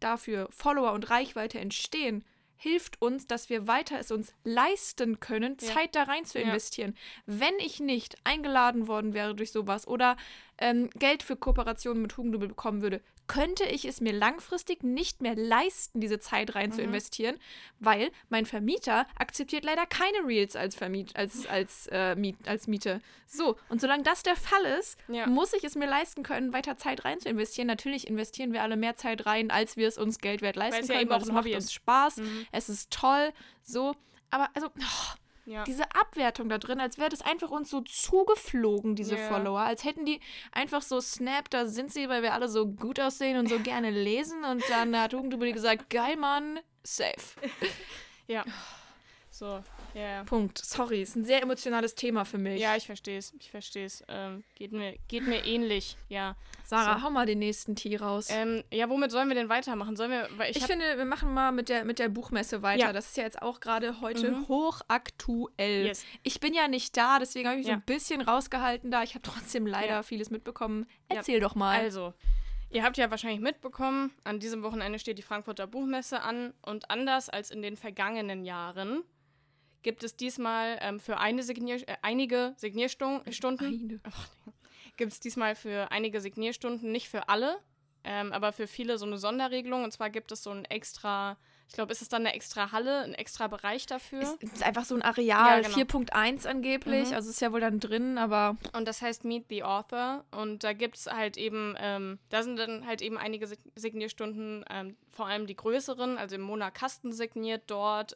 dafür Follower und Reichweite entstehen, hilft uns, dass wir weiter es uns leisten können, Ja. Zeit da rein zu Ja. investieren. Wenn ich nicht eingeladen worden wäre durch sowas oder ähm, Geld für Kooperationen mit Hugendubel bekommen würde, könnte ich es mir langfristig nicht mehr leisten, diese Zeit rein zu Mhm. investieren, weil mein Vermieter akzeptiert leider keine Reels als, Vermiet als, als, äh, Miet als Miete. So, und solange das der Fall ist, Ja. muss ich es mir leisten können, weiter Zeit rein zu investieren. Natürlich investieren wir alle mehr Zeit rein, als wir es uns Geld wert leisten es ja können, eben weil auch es macht Hobby uns. Spaß, Mhm. es ist toll, so. Aber also, oh, Ja. diese Abwertung da drin, als wäre das einfach uns so zugeflogen, diese Ja. Follower, als hätten die einfach so Snap, da sind sie, weil wir alle so gut aussehen und so gerne lesen und dann hat Hugendubel gesagt, geil, Mann, safe. ja. So, ja, ja. Punkt. Sorry, ist ein sehr emotionales Thema für mich. Ja, ich verstehe es. Ich verstehe es. Ähm, geht, mir, geht mir ähnlich, ja. Sarah, so. hau mal den nächsten Tee raus. Ähm, ja, womit sollen wir denn weitermachen? Sollen wir, ich, ich finde, wir machen mal mit der, mit der Buchmesse weiter. Ja. Das ist ja jetzt auch gerade heute Mhm. hochaktuell. Yes. Ich bin ja nicht da, deswegen habe ich mich Ja. so ein bisschen rausgehalten da. Ich habe trotzdem leider Ja. vieles mitbekommen. Erzähl doch mal. Also, ihr habt ja wahrscheinlich mitbekommen, an diesem Wochenende steht die Frankfurter Buchmesse an und anders als in den vergangenen Jahren gibt es diesmal ähm, für eine Signier äh, einige Signierstunden gibt es diesmal für einige Signierstunden, nicht für alle, ähm, aber für viele so eine Sonderregelung. Und zwar gibt es so ein extra, ich glaube, ist es dann eine extra Halle, ein extra Bereich dafür. Es ist einfach so ein Areal, Ja, genau. 4.1 angeblich. Mhm. Also ist ja wohl dann drin, aber Und das heißt Meet the Author. Und da gibt es halt eben, ähm, da sind dann halt eben einige Sig- Signierstunden, ähm, vor allem die größeren, also im Mona Kasten signiert dort.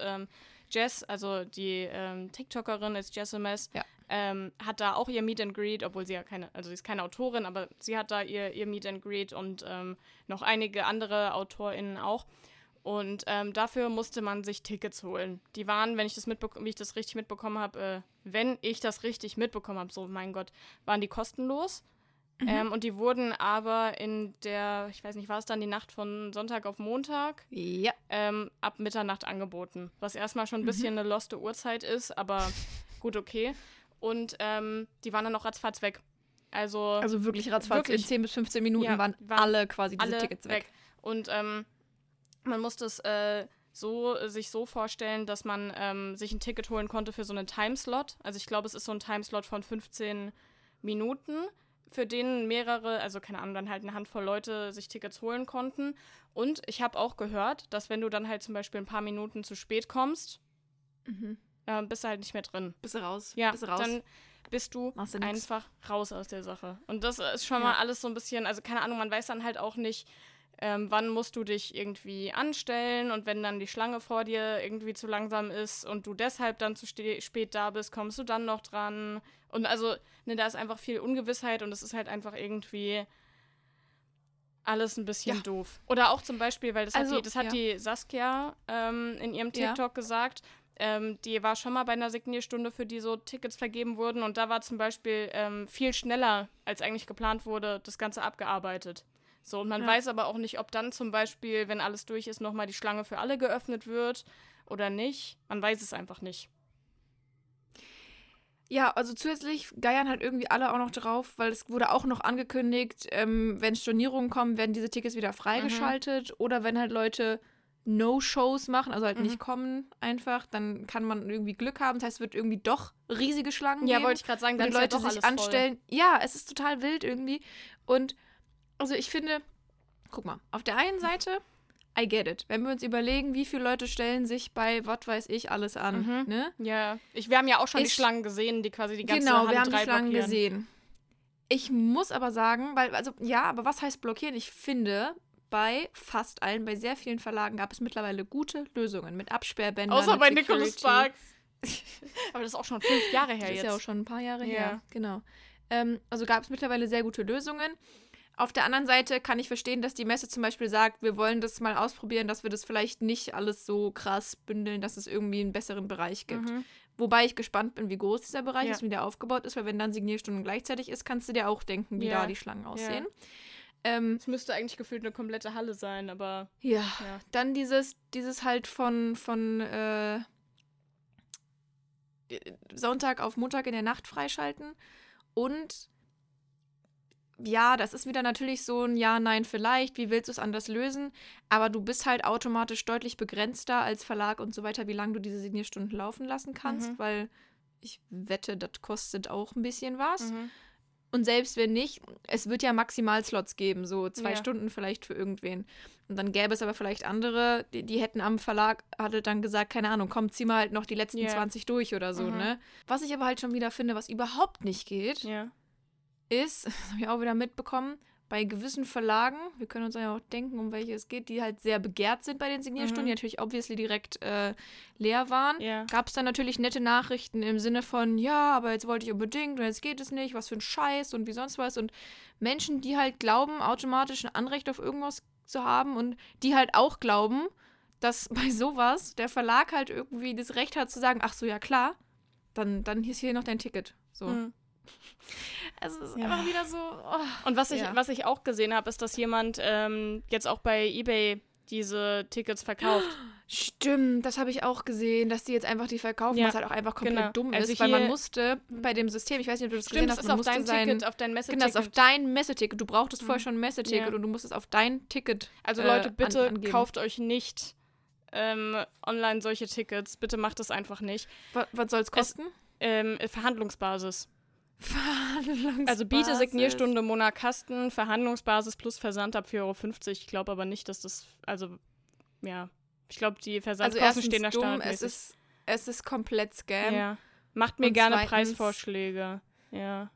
Jess, also die ähm, TikTokerin ist Jessimes, Ja. ähm, hat da auch ihr Meet and Greet, obwohl sie ja keine, also sie ist keine Autorin, aber sie hat da ihr, ihr Meet and Greet und ähm, noch einige andere AutorInnen auch. Und ähm, dafür musste man sich Tickets holen. Die waren, wenn ich das wie ich das richtig mitbekommen habe, äh, wenn ich das richtig mitbekommen habe, so mein Gott, waren die kostenlos. Ähm, und die wurden aber in der, ich weiß nicht, war es dann die Nacht von Sonntag auf Montag, ja. ähm, ab Mitternacht angeboten. Was erstmal schon ein bisschen eine loste Uhrzeit ist, aber gut, okay. Und ähm, die waren dann auch ratzfatz weg. Also, Also wirklich ratzfatz. Wirklich. In 10 bis 15 Minuten Ja, waren, waren alle quasi diese alle Tickets weg. Und ähm, man musste es äh, so, sich so vorstellen, dass man ähm, sich ein Ticket holen konnte für so einen Timeslot. Also ich glaube, es ist so ein Timeslot von 15 Minuten, für den mehrere, also keine Ahnung, dann halt eine Handvoll Leute sich Tickets holen konnten. Und ich habe auch gehört, dass wenn du dann halt zum Beispiel ein paar Minuten zu spät kommst, Mhm. äh, bist du halt nicht mehr drin. Bist du raus? Ja, Bist du raus? dann bist du du einfach raus aus der Sache. Und das ist schon Ja. mal alles so ein bisschen, also keine Ahnung, man weiß dann halt auch nicht, ähm, wann musst du dich irgendwie anstellen und wenn dann die Schlange vor dir irgendwie zu langsam ist und du deshalb dann zu spät da bist, kommst du dann noch dran. Und also, ne, da ist einfach viel Ungewissheit und es ist halt einfach irgendwie alles ein bisschen Ja. doof. Oder auch zum Beispiel, weil das Also, hat, die, das hat ja. die Saskia ähm, in ihrem Ja. TikTok gesagt. Ähm, die war schon mal bei einer Signierstunde, für die so Tickets vergeben wurden. Und da war zum Beispiel ähm, viel schneller, als eigentlich geplant wurde, das Ganze abgearbeitet. So, und man Ja. weiß aber auch nicht, ob dann zum Beispiel, wenn alles durch ist, nochmal die Schlange für alle geöffnet wird oder nicht. Man weiß es einfach nicht. Ja, also zusätzlich geiern halt irgendwie alle auch noch drauf, weil es wurde auch noch angekündigt, ähm, wenn Stornierungen kommen, werden diese Tickets wieder freigeschaltet. Oder wenn halt Leute No-Shows machen, also halt Mhm. nicht kommen einfach, dann kann man irgendwie Glück haben. Das heißt, es wird irgendwie doch riesige Schlangen Ja, geben. wollte ich gerade sagen, dann die ja Leute doch sich anstellen. Ja, es ist total wild irgendwie. Und also ich finde, guck mal, auf der einen Seite, I get it. Wenn wir uns überlegen, wie viele Leute stellen sich bei was weiß ich alles an, Mhm. ne? Ja, ich, wir haben ja auch schon die Ist- Schlangen gesehen, die quasi die ganze genau, Halle wir haben die Schlangen blockieren. gesehen. Ich muss aber sagen, weil, also ja, aber was heißt blockieren? Ich finde, bei fast allen, bei sehr vielen Verlagen gab es mittlerweile gute Lösungen mit Absperrbändern. Außer mit bei Nicholas Security. Sparks. Aber das ist auch schon fünf Jahre her Das ist jetzt. ja auch schon ein paar Jahre Ja. her. Genau. Ähm, also gab es mittlerweile sehr gute Lösungen. Auf der anderen Seite kann ich verstehen, dass die Messe zum Beispiel sagt, wir wollen das mal ausprobieren, dass wir das vielleicht nicht alles so krass bündeln, dass es irgendwie einen besseren Bereich gibt. Mhm. Wobei ich gespannt bin, wie groß dieser Bereich Ja. ist, wie der aufgebaut ist, weil wenn dann Signierstunden gleichzeitig ist, kannst du dir auch denken, wie Ja. da die Schlangen aussehen. Ähm, Es müsste eigentlich gefühlt eine komplette Halle sein, aber ja. ja. Dann dieses, dieses halt von, von, äh, Sonntag auf Montag in der Nacht freischalten. Und ja, das ist wieder natürlich so ein Ja, Nein, vielleicht. Wie willst du es anders lösen? Aber du bist halt automatisch deutlich begrenzter als Verlag und so weiter, wie lange du diese Signierstunden laufen lassen kannst, Mhm. weil ich wette, das kostet auch ein bisschen was. Mhm. Und selbst wenn nicht, es wird ja Maximalslots geben, so zwei Ja. Stunden vielleicht für irgendwen. Und dann gäbe es aber vielleicht andere, die, die hätten am Verlag hatte dann gesagt, keine Ahnung, komm, zieh mal halt noch die letzten Ja. 20 durch oder so, Mhm. ne? Was ich aber halt schon wieder finde, was überhaupt nicht geht, Ja. Ist, das habe ich auch wieder mitbekommen, bei gewissen Verlagen, wir können uns ja auch denken, um welche es geht, die halt sehr begehrt sind bei den Signierstunden, Mhm. die natürlich obviously direkt äh, leer waren, Ja. gab es dann natürlich nette Nachrichten im Sinne von, ja, aber jetzt wollte ich unbedingt und jetzt geht es nicht, was für ein Scheiß und wie sonst was. Und Menschen, die halt glauben, automatisch ein Anrecht auf irgendwas zu haben und die halt auch glauben, dass bei sowas der Verlag halt irgendwie das Recht hat zu sagen, ach so, ja klar, dann, dann ist hier noch dein Ticket. So. Mhm. Also es ist Ja. einfach wieder so. Oh. Und was ich, Ja. was ich auch gesehen habe, ist, dass jemand ähm, jetzt auch bei eBay diese Tickets verkauft. Stimmt, das habe ich auch gesehen, dass die jetzt einfach die verkaufen, Ja, was halt auch einfach komplett genau. dumm Also ist, weil man musste bei dem System, ich weiß nicht, ob du das Stimmt, gesehen das hast, ist man auf dein sein, Ticket, auf dein Genau, das ist Messeticket. auf dein Messeticket. Du brauchtest vorher Mhm. schon ein Messeticket Ja. und du musstest auf dein Ticket. Also äh, Leute, an- bitte angeben. kauft euch nicht ähm, online solche Tickets. Bitte macht das einfach nicht. Was, was soll es kosten? Ähm, Verhandlungsbasis. Verhandlungsbasis. Also biete Signierstunde Monat Kasten, Verhandlungsbasis plus Versand ab 4,50 Euro. Ich glaube aber nicht, dass das, also, ja. Ich glaube, die Also Versandkosten erstens stehen da dumm, es ist, es ist komplett Scam. ja. Macht mir und gerne zweitens- Preisvorschläge. Ja.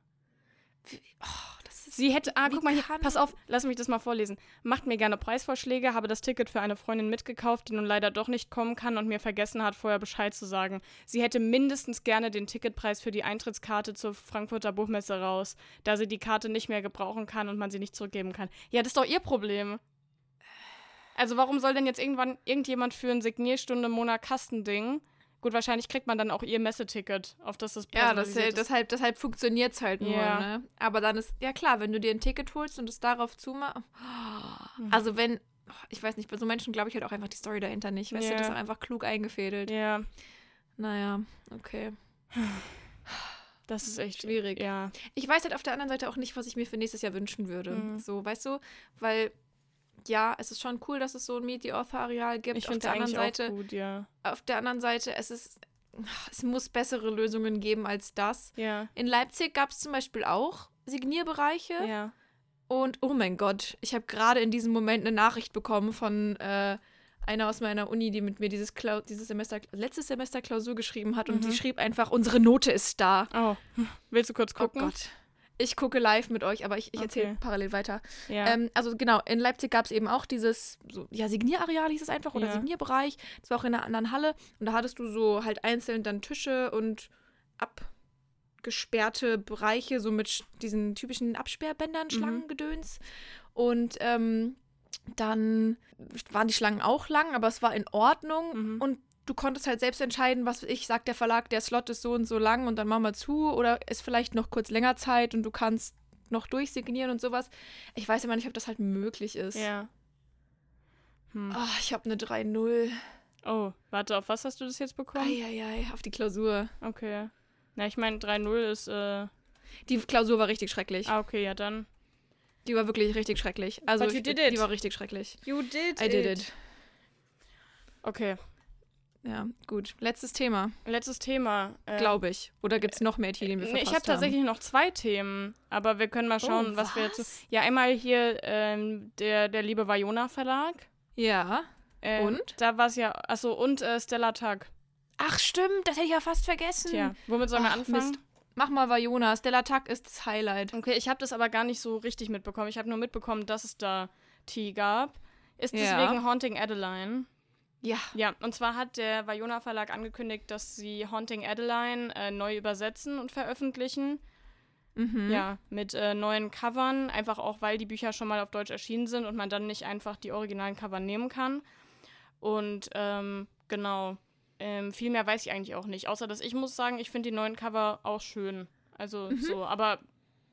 Oh, das ist Sie hätte, ah, Wie guck mal hier, pass auf, lass mich das mal vorlesen. Macht mir gerne Preisvorschläge, habe das Ticket für eine Freundin mitgekauft, die nun leider doch nicht kommen kann und mir vergessen hat, vorher Bescheid zu sagen. Sie hätte mindestens gerne den Ticketpreis für die Eintrittskarte zur Frankfurter Buchmesse raus, da sie die Karte nicht mehr gebrauchen kann und man sie nicht zurückgeben kann. Ja, das ist doch ihr Problem. Also warum soll denn jetzt irgendwann irgendjemand für ein Signierstunde Monat Kastending? Gut, wahrscheinlich kriegt man dann auch ihr Messeticket, auf das das ja, das, ist. deshalb, deshalb funktioniert es halt nur. Ja. Ne? Aber dann ist, ja klar, wenn du dir ein Ticket holst und es darauf zumachst. Also wenn, oh, ich weiß nicht, bei so Menschen glaube ich halt auch einfach die Story dahinter nicht. Weißt du, Ja. das ist einfach klug eingefädelt. Ja, Naja, okay. das ist echt Schwierig. Ja. Ich weiß halt auf der anderen Seite auch nicht, was ich mir für nächstes Jahr wünschen würde. Mhm. So, weißt du? Weil, ja, es ist schon cool, dass es so ein Meet the Author-Areal gibt. Ich auf der anderen Seite, gut, ja. auf der anderen Seite, es ist, es muss bessere Lösungen geben als das. Ja. In Leipzig gab es zum Beispiel auch Signierbereiche. Ja. Und oh mein Gott, ich habe gerade in diesem Moment eine Nachricht bekommen von äh, einer aus meiner Uni, die mit mir dieses, Klau dieses Semester, letztes Semester Klausur geschrieben hat. Und Mhm. die schrieb einfach, unsere Note ist da. Oh. Willst du kurz gucken? Oh Gott. Ich gucke live mit euch, aber ich, ich erzähle Okay. parallel weiter. Ja. Ähm, also genau, in Leipzig gab es eben auch dieses, so, ja, Signierareal hieß es einfach oder Ja. Signierbereich. Das war auch in einer anderen Halle. Und da hattest du so halt einzeln dann Tische und abgesperrte Bereiche, so mit diesen typischen Absperrbändern, Mhm. Schlangengedöns. Und ähm, dann waren die Schlangen auch lang, aber es war in Ordnung. Mhm. Und du konntest halt selbst entscheiden, was ich, sagt der Verlag, der Slot ist so und so lang und dann machen wir zu oder ist vielleicht noch kurz länger Zeit und du kannst noch durchsignieren und sowas. Ich weiß immer nicht, ob das halt möglich ist. ja. Hm. Ah, ich habe eine 3-0. Oh, warte, auf was hast du das jetzt bekommen? Eieiei, auf die Klausur. Okay. Na, ich meine, 3-0 ist, äh. Die Klausur war richtig schrecklich. Ah, okay, ja dann. Die war wirklich richtig schrecklich. Also But you ich, did die it. war richtig schrecklich. You did I did it. Okay. Ja, gut. Letztes Thema, Letztes Thema. Äh, glaube ich. Oder gibt es noch mehr Themen, die wir Nee, verpasst ich habe tatsächlich noch zwei Themen, aber wir können mal schauen, Oh, was wir jetzt. was? So ja, einmal hier ähm, der, der liebe Vajona Verlag. Ja. Ähm, Und? Da war es ja. Achso, und äh, Stella Tag. Ach stimmt, das hätte ich ja fast vergessen. Tja, womit sollen wir Ach, anfangen? Mist. Mach mal Vajona. Stella Tuck ist das Highlight. Okay, ich habe das aber gar nicht so richtig mitbekommen. Ich habe nur mitbekommen, dass es da Tee gab. Ist Ja. deswegen Haunting Adeline. Ja. Ja, und zwar hat der Vajona Verlag angekündigt, dass sie Haunting Adeline äh, neu übersetzen und veröffentlichen. Mhm. Ja, mit äh, neuen Covern, einfach auch, weil die Bücher schon mal auf Deutsch erschienen sind und man dann nicht einfach die originalen Cover nehmen kann. Und ähm, genau, ähm, viel mehr weiß ich eigentlich auch nicht. Außer, dass ich muss sagen, ich finde die neuen Cover auch schön. Also so, aber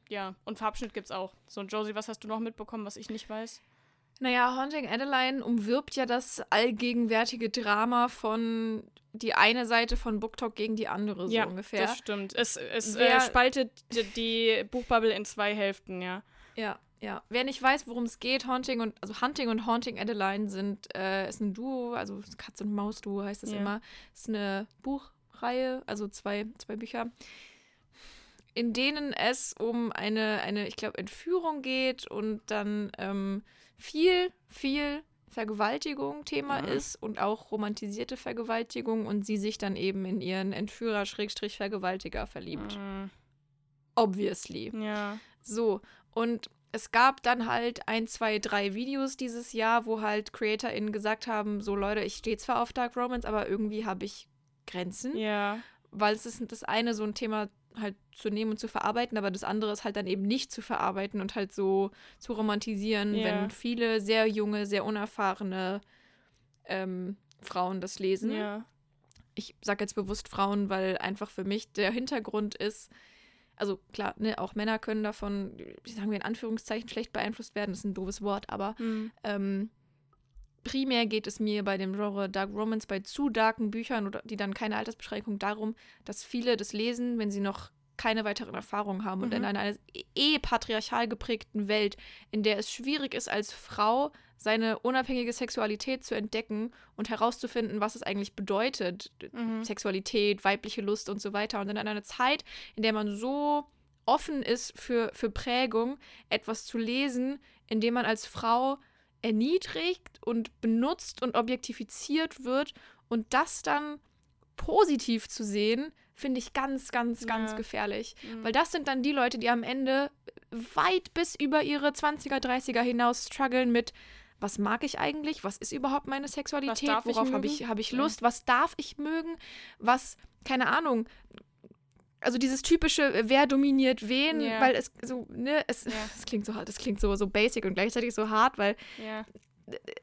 ja, und Farbschnitt gibt's auch. So, und Josie, was hast du noch mitbekommen, was ich nicht weiß? Naja, Haunting Adeline umwirbt ja das allgegenwärtige Drama von die eine Seite von BookTok gegen die andere, so ja, ungefähr. das stimmt. Es, es Wer- äh, spaltet die, die Buchbubble in zwei Hälften, ja. Ja, ja. Wer nicht weiß, worum es geht, Haunting und also Hunting und Haunting Adeline sind äh, ist ein Duo, also Katz und Maus Duo heißt es Ja. immer. Ist eine Buchreihe, also zwei, zwei Bücher, in denen es um eine eine ich glaube Entführung geht und dann ähm, viel viel Vergewaltigung Thema Mhm. ist und auch romantisierte Vergewaltigung und sie sich dann eben in ihren Entführer Schrägstrich Vergewaltiger verliebt. Mhm. Obviously. Ja. So, und es gab dann halt ein, zwei, drei Videos dieses Jahr, wo halt CreatorInnen gesagt haben: So, Leute, ich stehe zwar auf Dark Romance, aber irgendwie habe ich Grenzen. Ja. Weil es ist das eine, so ein Thema halt zu nehmen und zu verarbeiten, aber das andere ist halt dann eben nicht zu verarbeiten und halt so zu romantisieren, Ja. wenn viele sehr junge, sehr unerfahrene ähm, Frauen das lesen Ja. ich sage jetzt bewusst Frauen, weil einfach für mich der Hintergrund ist, also klar, ne, auch Männer können davon, sagen wir in Anführungszeichen, schlecht beeinflusst werden, das ist ein doofes Wort, aber Mhm. ähm, primär geht es mir bei dem Genre Dark Romance, bei zu darken Büchern, oder die dann keine Altersbeschränkung, darum, dass viele das lesen, wenn sie noch keine weiteren Erfahrungen haben und Mhm. in einer eh patriarchal geprägten Welt, in der es schwierig ist, als Frau seine unabhängige Sexualität zu entdecken und herauszufinden, was es eigentlich bedeutet, Mhm. Sexualität, weibliche Lust und so weiter. Und in einer Zeit, in der man so offen ist für, für Prägung, etwas zu lesen, in dem man als Frau erniedrigt und benutzt und objektifiziert wird und das dann positiv zu sehen, finde ich ganz, ganz, ganz Ja. gefährlich. Mhm. Weil das sind dann die Leute, die am Ende weit bis über ihre 20er, 30er hinaus strugglen mit, was mag ich eigentlich? Was ist überhaupt meine Sexualität? Worauf habe ich, hab ich Ja. Lust? Was darf ich mögen? Was, keine Ahnung. Also dieses typische, äh, wer dominiert wen, Ja. weil es so, ne, es, Ja. es klingt so hart, es klingt so, so basic und gleichzeitig so hart, weil Ja.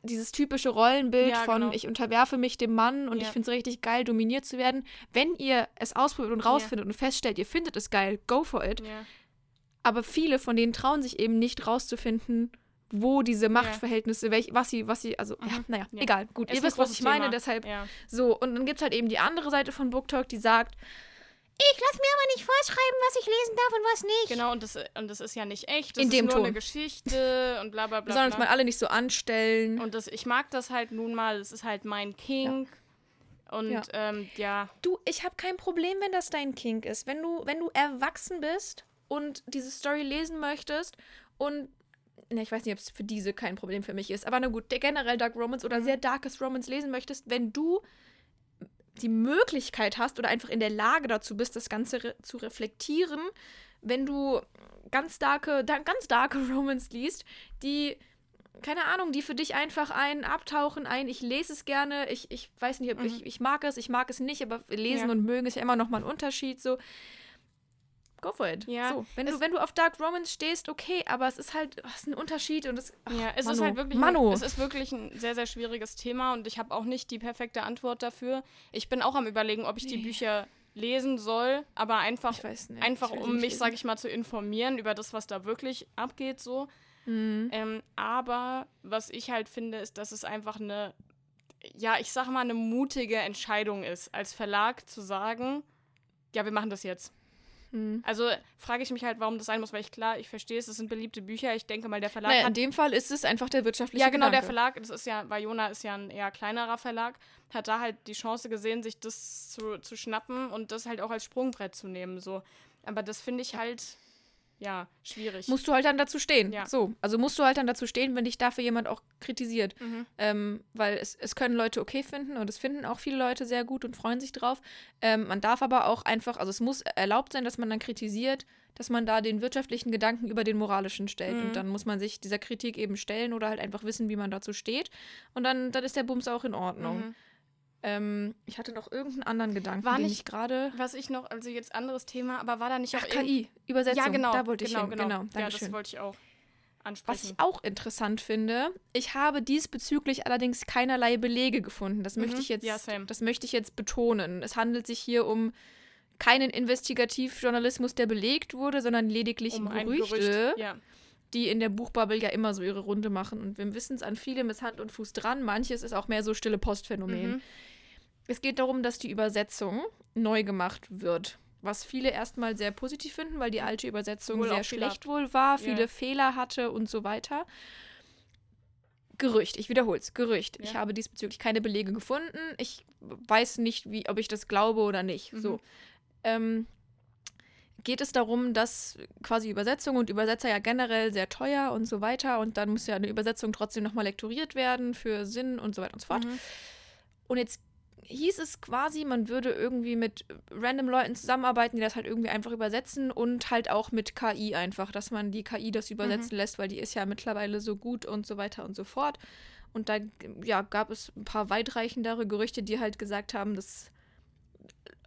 dieses typische Rollenbild Ja, von genau. ich unterwerfe mich dem Mann und ich finde es richtig geil, dominiert zu werden. Wenn ihr es ausprobiert und rausfindet und feststellt, ihr findet es geil, go for it. Aber viele von denen trauen sich eben nicht rauszufinden, wo diese Machtverhältnisse, welch, was sie, was sie, also, ja, Mhm. naja, Ja. egal, gut, Ist ihr wisst, was ich meine, Thema. deshalb Ja. so. Und dann gibt es halt eben die andere Seite von Book Talk, die sagt, ich lasse mir aber nicht vorschreiben, was ich lesen darf und was nicht. Genau, und das, und das ist ja nicht echt. Das In ist dem nur Ton. eine Geschichte und bla bla bla. Wir sollen uns mal alle nicht so anstellen. Und das, ich mag das halt nun mal. Es ist halt mein King. Und Ja. ähm, ja, Du, ich habe kein Problem, wenn das dein Kink ist. Wenn du, wenn du erwachsen bist und diese Story lesen möchtest und ne, ich weiß nicht, ob es für diese kein Problem für mich ist, aber na gut, der generell Dark Romance oder sehr darkes Romance lesen möchtest, wenn du die Möglichkeit hast oder einfach in der Lage dazu bist, das Ganze re zu reflektieren, wenn du ganz darke, da, ganz darke Romance liest, die keine Ahnung, die für dich einfach ein Abtauchen, ein ich lese es gerne, ich, ich weiß nicht, ob Mhm. ich, ich mag es, ich mag es nicht, aber lesen Ja. und mögen ist ja immer noch mal ein Unterschied, so. Go for it. Ja, so, wenn du, wenn du auf Dark Romance stehst, okay, aber es ist halt, es ist ein Unterschied und es, ach, ja es ist halt wirklich. Ein, es ist wirklich ein sehr, sehr schwieriges Thema und ich habe auch nicht die perfekte Antwort dafür. Ich bin auch am überlegen, ob ich die Nee. Bücher lesen soll, aber einfach, nicht. einfach um mich, lesen. sag ich mal, zu informieren über das, was da wirklich abgeht, so. Mhm. Ähm, aber was ich halt finde, ist, dass es einfach eine, ja, ich sag mal, eine mutige Entscheidung ist, als Verlag zu sagen, ja, wir machen das jetzt. Mhm. Also frage ich mich halt, warum das sein muss, weil ich klar, ich verstehe es, es sind beliebte Bücher. Ich denke mal, der Verlag Naja, in dem Fall ist es einfach der wirtschaftliche Ja, genau, der Gedanke. Verlag, das ist ja, Vajona ist ja ein eher kleinerer Verlag, hat da halt die Chance gesehen, sich das zu, zu schnappen und das halt auch als Sprungbrett zu nehmen. So. Aber das finde ich halt, ja, schwierig. Musst du halt dann dazu stehen. Ja. So, also musst du halt dann dazu stehen, wenn dich dafür jemand auch kritisiert. Mhm. Ähm, weil es, es können Leute okay finden und es finden auch viele Leute sehr gut und freuen sich drauf. Ähm, man darf aber auch einfach, also es muss erlaubt sein, dass man dann kritisiert, dass man da den wirtschaftlichen Gedanken über den moralischen stellt. Mhm. Und dann muss man sich dieser Kritik eben stellen oder halt einfach wissen, wie man dazu steht. Und dann, dann ist der Bums auch in Ordnung. Mhm. Ähm, ich hatte noch irgendeinen anderen Gedanken, War den nicht- ich gerade. Was ich noch, also jetzt anderes Thema, aber war da nicht auch Ach, irgend- KI, Übersetzung. Ja, genau. Da wollte ich genau, hin. genau. Genau, ja, das wollte ich auch Was ansprechen. ich auch interessant finde, ich habe diesbezüglich allerdings keinerlei Belege gefunden. Das möchte Mhm. ich jetzt, Ja, das möchte ich jetzt betonen. Es handelt sich hier um keinen Investigativjournalismus, der belegt wurde, sondern lediglich um Gerüchte. Gerücht. Ja. die in der Buchbubble ja immer so ihre Runde machen. Und wir wissen es an vielem ist Hand und Fuß dran. Manches ist auch mehr so stille Postphänomen. Mhm. Es geht darum, dass die Übersetzung neu gemacht wird. Was viele erstmal sehr positiv finden, weil die alte Übersetzung Wohl sehr schlecht wohl war, viele Fehler hatte und so weiter. Gerücht, ich wiederhole es, Gerücht. Ich Ja. habe diesbezüglich keine Belege gefunden. Ich weiß nicht, wie, ob ich das glaube oder nicht. Mhm. So. Ähm, geht es darum, dass quasi Übersetzung und Übersetzer ja generell sehr teuer und so weiter und dann muss ja eine Übersetzung trotzdem nochmal lektoriert werden für Sinn und so weiter und so fort. Mhm. Und jetzt hieß es quasi, man würde irgendwie mit random Leuten zusammenarbeiten, die das halt irgendwie einfach übersetzen und halt auch mit KI einfach, dass man die KI das übersetzen lässt, weil die ist ja mittlerweile so gut und so weiter und so fort. Und da ja, gab es ein paar weitreichendere Gerüchte, die halt gesagt haben, das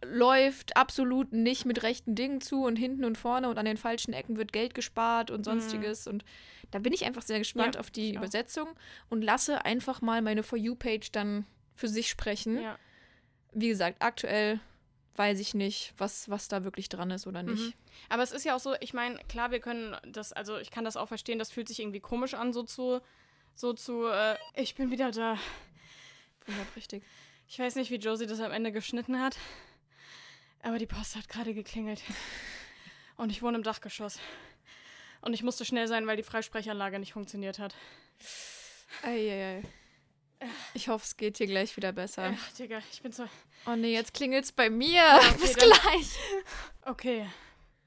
läuft absolut nicht mit rechten Dingen zu und hinten und vorne und an den falschen Ecken wird Geld gespart und sonstiges. Und da bin ich einfach sehr gespannt Ja, auf die auch. Übersetzung und lasse einfach mal meine For You-Page dann für sich sprechen. Ja. Wie gesagt, aktuell weiß ich nicht, was, was da wirklich dran ist oder nicht. Mhm. Aber es ist ja auch so, ich meine, klar, wir können das, also ich kann das auch verstehen, das fühlt sich irgendwie komisch an, so zu, so zu, äh, ich bin wieder da. Wunderbar, richtig. Ich weiß nicht, wie Josie das am Ende geschnitten hat, aber die Post hat gerade geklingelt. Und ich wohne im Dachgeschoss. Und ich musste schnell sein, weil die Freisprechanlage nicht funktioniert hat. Eieiei. Ich hoffe, es geht hier gleich wieder besser. Ach, Digga, ich bin so. Oh nee, jetzt klingelt's bei mir. okay, Bis dann- gleich. Okay.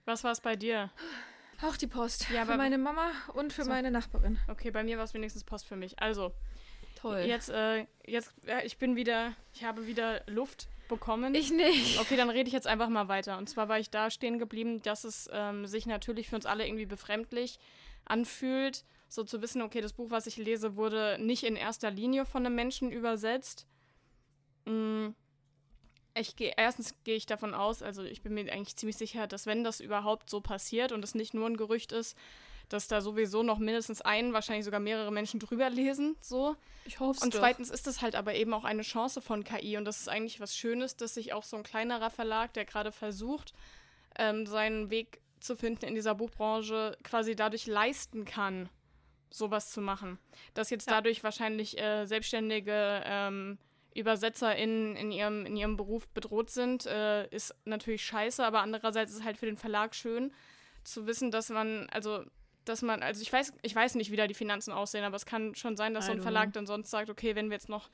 Was war es bei dir? Auch die Post. Ja, für meine Mama und für So. meine Nachbarin. Okay, bei mir war es wenigstens Post für mich. Also, Toll. jetzt, äh, jetzt, äh, ich bin wieder, ich habe wieder Luft bekommen. Ich nicht. Okay, dann rede ich jetzt einfach mal weiter. Und zwar war ich da stehen geblieben, dass es ähm, sich natürlich für uns alle irgendwie befremdlich anfühlt, so zu wissen, okay, das Buch, was ich lese, wurde nicht in erster Linie von einem Menschen übersetzt. Mm, Ich gehe, erstens gehe ich davon aus, also ich bin mir eigentlich ziemlich sicher, dass wenn das überhaupt so passiert und es nicht nur ein Gerücht ist, dass da sowieso noch mindestens ein, wahrscheinlich sogar mehrere Menschen drüber lesen, so. Ich hoffe Und zweitens ist es halt aber eben auch eine Chance von KI und das ist eigentlich was Schönes, dass sich auch so ein kleinerer Verlag, der gerade versucht, ähm, seinen Weg zu finden in dieser Buchbranche, quasi dadurch leisten kann, sowas zu machen. Dass jetzt Ja. dadurch wahrscheinlich äh, selbstständige ähm, ÜbersetzerInnen in ihrem, in ihrem Beruf bedroht sind, äh, ist natürlich scheiße, aber andererseits ist es halt für den Verlag schön zu wissen, dass man, also dass man, also ich weiß, ich weiß nicht, wie da die Finanzen aussehen, aber es kann schon sein, dass so ein Verlag dann sonst sagt, okay, wenn wir jetzt noch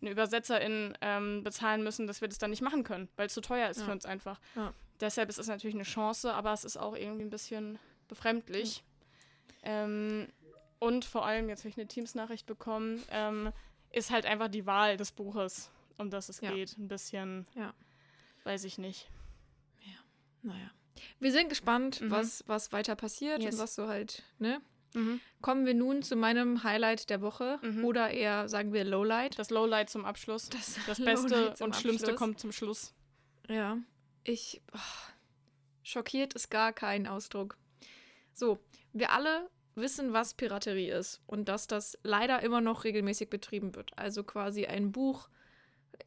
eine Übersetzerin ähm, bezahlen müssen, dass wir das dann nicht machen können, weil es zu teuer ist Ja. für uns einfach. Ja. Deshalb ist es natürlich eine Chance, aber es ist auch irgendwie ein bisschen befremdlich. Ähm, und vor allem, jetzt habe ich eine Teams-Nachricht bekommen, ähm, ist halt einfach die Wahl des Buches, um das es Ja. geht. Ein bisschen, Ja. weiß ich nicht. Naja. Wir sind gespannt, Mhm. was, was weiter passiert Yes. und was so halt, ne? Mhm. Kommen wir nun zu meinem Highlight der Woche Mhm. oder eher sagen wir Lowlight. Das Lowlight zum Abschluss. Das, Das Beste und Schlimmste Abschluss. kommt zum Schluss. Ja. Ich. oh, schockiert ist gar kein Ausdruck. So, wir alle wissen, was Piraterie ist und dass das leider immer noch regelmäßig betrieben wird. Also quasi ein Buch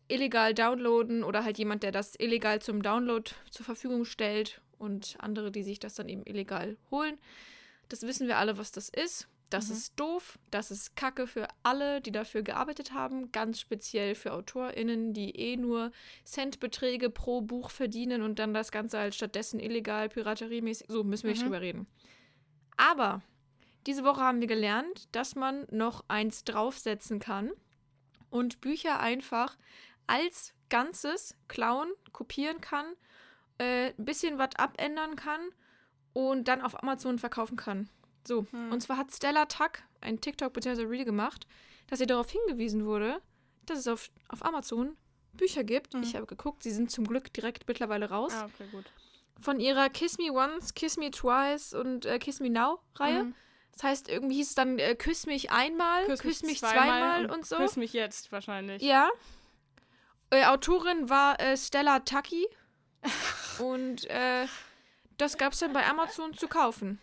illegal downloaden oder halt jemand, der das illegal zum Download zur Verfügung stellt und andere, die sich das dann eben illegal holen. Das wissen wir alle, was das ist. Das Mhm. ist doof, das ist Kacke für alle, die dafür gearbeitet haben, ganz speziell für AutorInnen, die eh nur Centbeträge pro Buch verdienen und dann das Ganze halt stattdessen illegal, pirateriemäßig, so müssen wir nicht Mhm. drüber reden. Aber diese Woche haben wir gelernt, dass man noch eins draufsetzen kann und Bücher einfach als Ganzes klauen, kopieren kann, äh, ein bisschen was abändern kann und dann auf Amazon verkaufen kann. So, Hm. und zwar hat Stella Tuck ein TikTok bzw. Reel gemacht, dass ihr darauf hingewiesen wurde, dass es auf, auf Amazon Bücher gibt. Mhm. Ich habe geguckt, sie sind zum Glück direkt mittlerweile raus. Ah, okay, gut. Von ihrer Kiss Me Once, Kiss Me Twice und äh, Kiss Me Now Reihe. Mhm. Das heißt, irgendwie hieß es dann äh, Küss mich einmal, Küss, mich zweimal, und so. Küss mich jetzt wahrscheinlich. Ja. Äh, Autorin war äh, Stella Tucky. und äh, das gab es dann bei Amazon zu kaufen.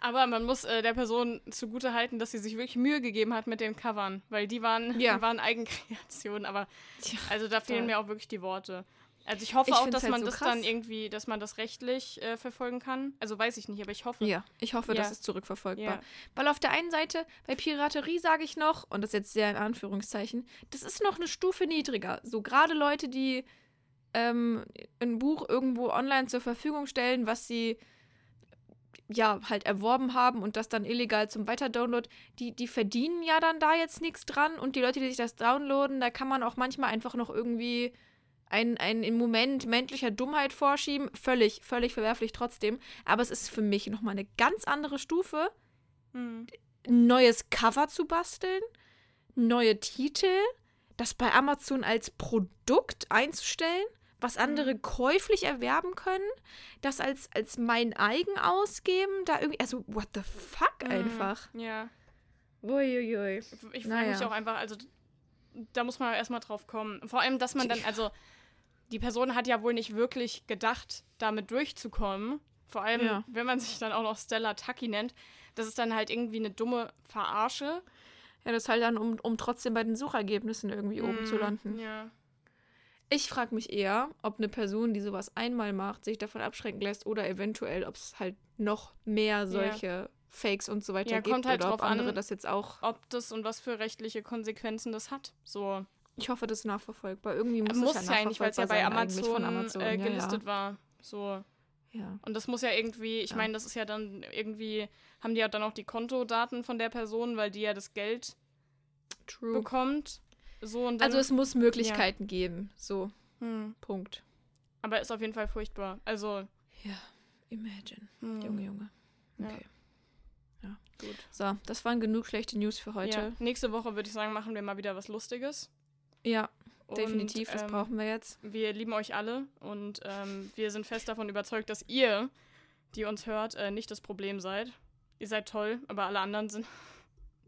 Aber man muss äh, der Person zugute halten, dass sie sich wirklich Mühe gegeben hat mit den Covern, weil die waren, Ja. die waren Eigenkreationen, aber also da fehlen total. mir auch wirklich die Worte. Also ich hoffe Ich auch, dass halt man so das krass. dann irgendwie, dass man das rechtlich äh, verfolgen kann. Also weiß ich nicht, aber ich hoffe. Ja, ich hoffe, Ja. das ist zurückverfolgbar. Ja. Weil auf der einen Seite, bei Piraterie sage ich noch, und das jetzt sehr in Anführungszeichen, das ist noch eine Stufe niedriger. So gerade Leute, die ähm, ein Buch irgendwo online zur Verfügung stellen, was sie ja halt erworben haben und das dann illegal zum Weiterdownload, die, die verdienen ja dann da jetzt nichts dran und die Leute, die sich das downloaden, da kann man auch manchmal einfach noch irgendwie ein, ein im Moment menschlicher Dummheit vorschieben. Völlig, völlig verwerflich trotzdem. Aber es ist für mich nochmal eine ganz andere Stufe, Hm. ein neues Cover zu basteln, neue Titel, das bei Amazon als Produkt einzustellen, was andere käuflich erwerben können, das als, als mein eigen ausgeben, da irgendwie, also what the fuck Mhm. einfach. Ja. Uiuiui. Ich frage mich Naja. auch einfach, also da muss man erstmal drauf kommen. Vor allem, dass man dann, also die Person hat ja wohl nicht wirklich gedacht, damit durchzukommen. Vor allem, Ja. wenn man sich dann auch noch Stella Tucky nennt. Das ist dann halt irgendwie eine dumme Verarsche. Ja, das halt dann, um, um trotzdem bei den Suchergebnissen irgendwie oben zu Mm, landen. Ja. Ich frage mich eher, ob eine Person, die sowas einmal macht, sich davon abschrecken lässt oder eventuell, ob es halt noch mehr solche Fakes und so weiter Ja, gibt kommt halt oder ob drauf andere an. das jetzt auch. Ob das und was für rechtliche Konsequenzen das hat. So. Ich hoffe, das ist nachverfolgbar. Irgendwie muss, Muss, es ja eigentlich, weil es ja bei Amazon, Amazon. äh, ja, gelistet war. So. Ja. ja. Und das muss ja irgendwie, ich Ja. meine, das ist ja dann irgendwie, haben die ja dann auch die Kontodaten von der Person, weil die ja das Geld True. bekommt. So und dann, Also es muss Möglichkeiten geben. So, hm. Punkt. Aber ist auf jeden Fall furchtbar. Also, Ja, imagine. hm. Junge, Junge. Ja. Okay. gut. So, das waren genug schlechte News für Ja. heute. Nächste Woche würde ich sagen, machen wir mal wieder was Lustiges. Ja, Und, definitiv. Das ähm, brauchen wir jetzt. Wir lieben euch alle und ähm, wir sind fest davon überzeugt, dass ihr, die uns hört, äh, nicht das Problem seid. Ihr seid toll, aber alle anderen sind.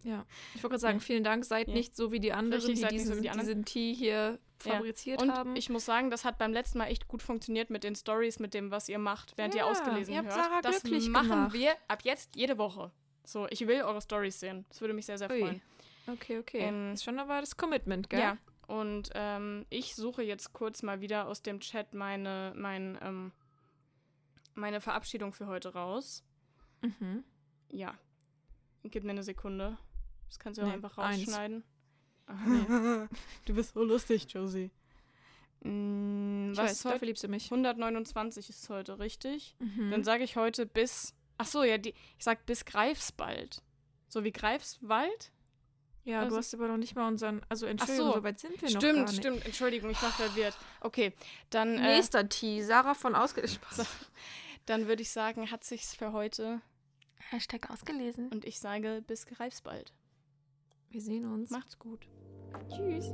Ja. Ich wollte gerade sagen, Ja. vielen Dank. Seid Ja. nicht so wie die anderen, Richtig, die so diesen, wie die anderen. diesen Tee hier Ja. fabriziert Und haben. ich muss sagen, das hat beim letzten Mal echt gut funktioniert mit den Stories, mit dem, was ihr macht, während ihr Ja, ausgelesen ihr habt hört. Sarah das glücklich machen gemacht. wir ab jetzt jede Woche. So, ich will eure Stories sehen. Das würde mich sehr, sehr Ui. freuen. Okay, okay. Ähm, ist schon aber das Commitment, gell? Ja. Und ähm, ich suche jetzt kurz mal wieder aus dem Chat meine, mein, ähm, meine Verabschiedung für heute raus. Mhm. Ja. Gib mir eine Sekunde. Das kannst du auch Nee, einfach eins. rausschneiden. Ach, nee. du bist so lustig, Josie. Mm, Ich was weiß, ist heute? dafür liebst du mich. 129 ist heute, richtig? Mhm. Dann sage ich heute bis. Ach so, ja, die, ich sag bis Greifswald. So wie Greifswald? Ja, du was- hast aber noch nicht mal unseren. Also, Entschuldigung, so. so weit sind wir noch gar Stimmt, nicht. stimmt. Entschuldigung, ich war verwirrt. Okay, dann, äh, Nächster Tee. Sarah von Ausge... Spaß. dann würde ich sagen, hat sich's für heute. Hashtag ausgelesen. Und ich sage bis Greifswald. Wir sehen uns. Macht's gut. Tschüss.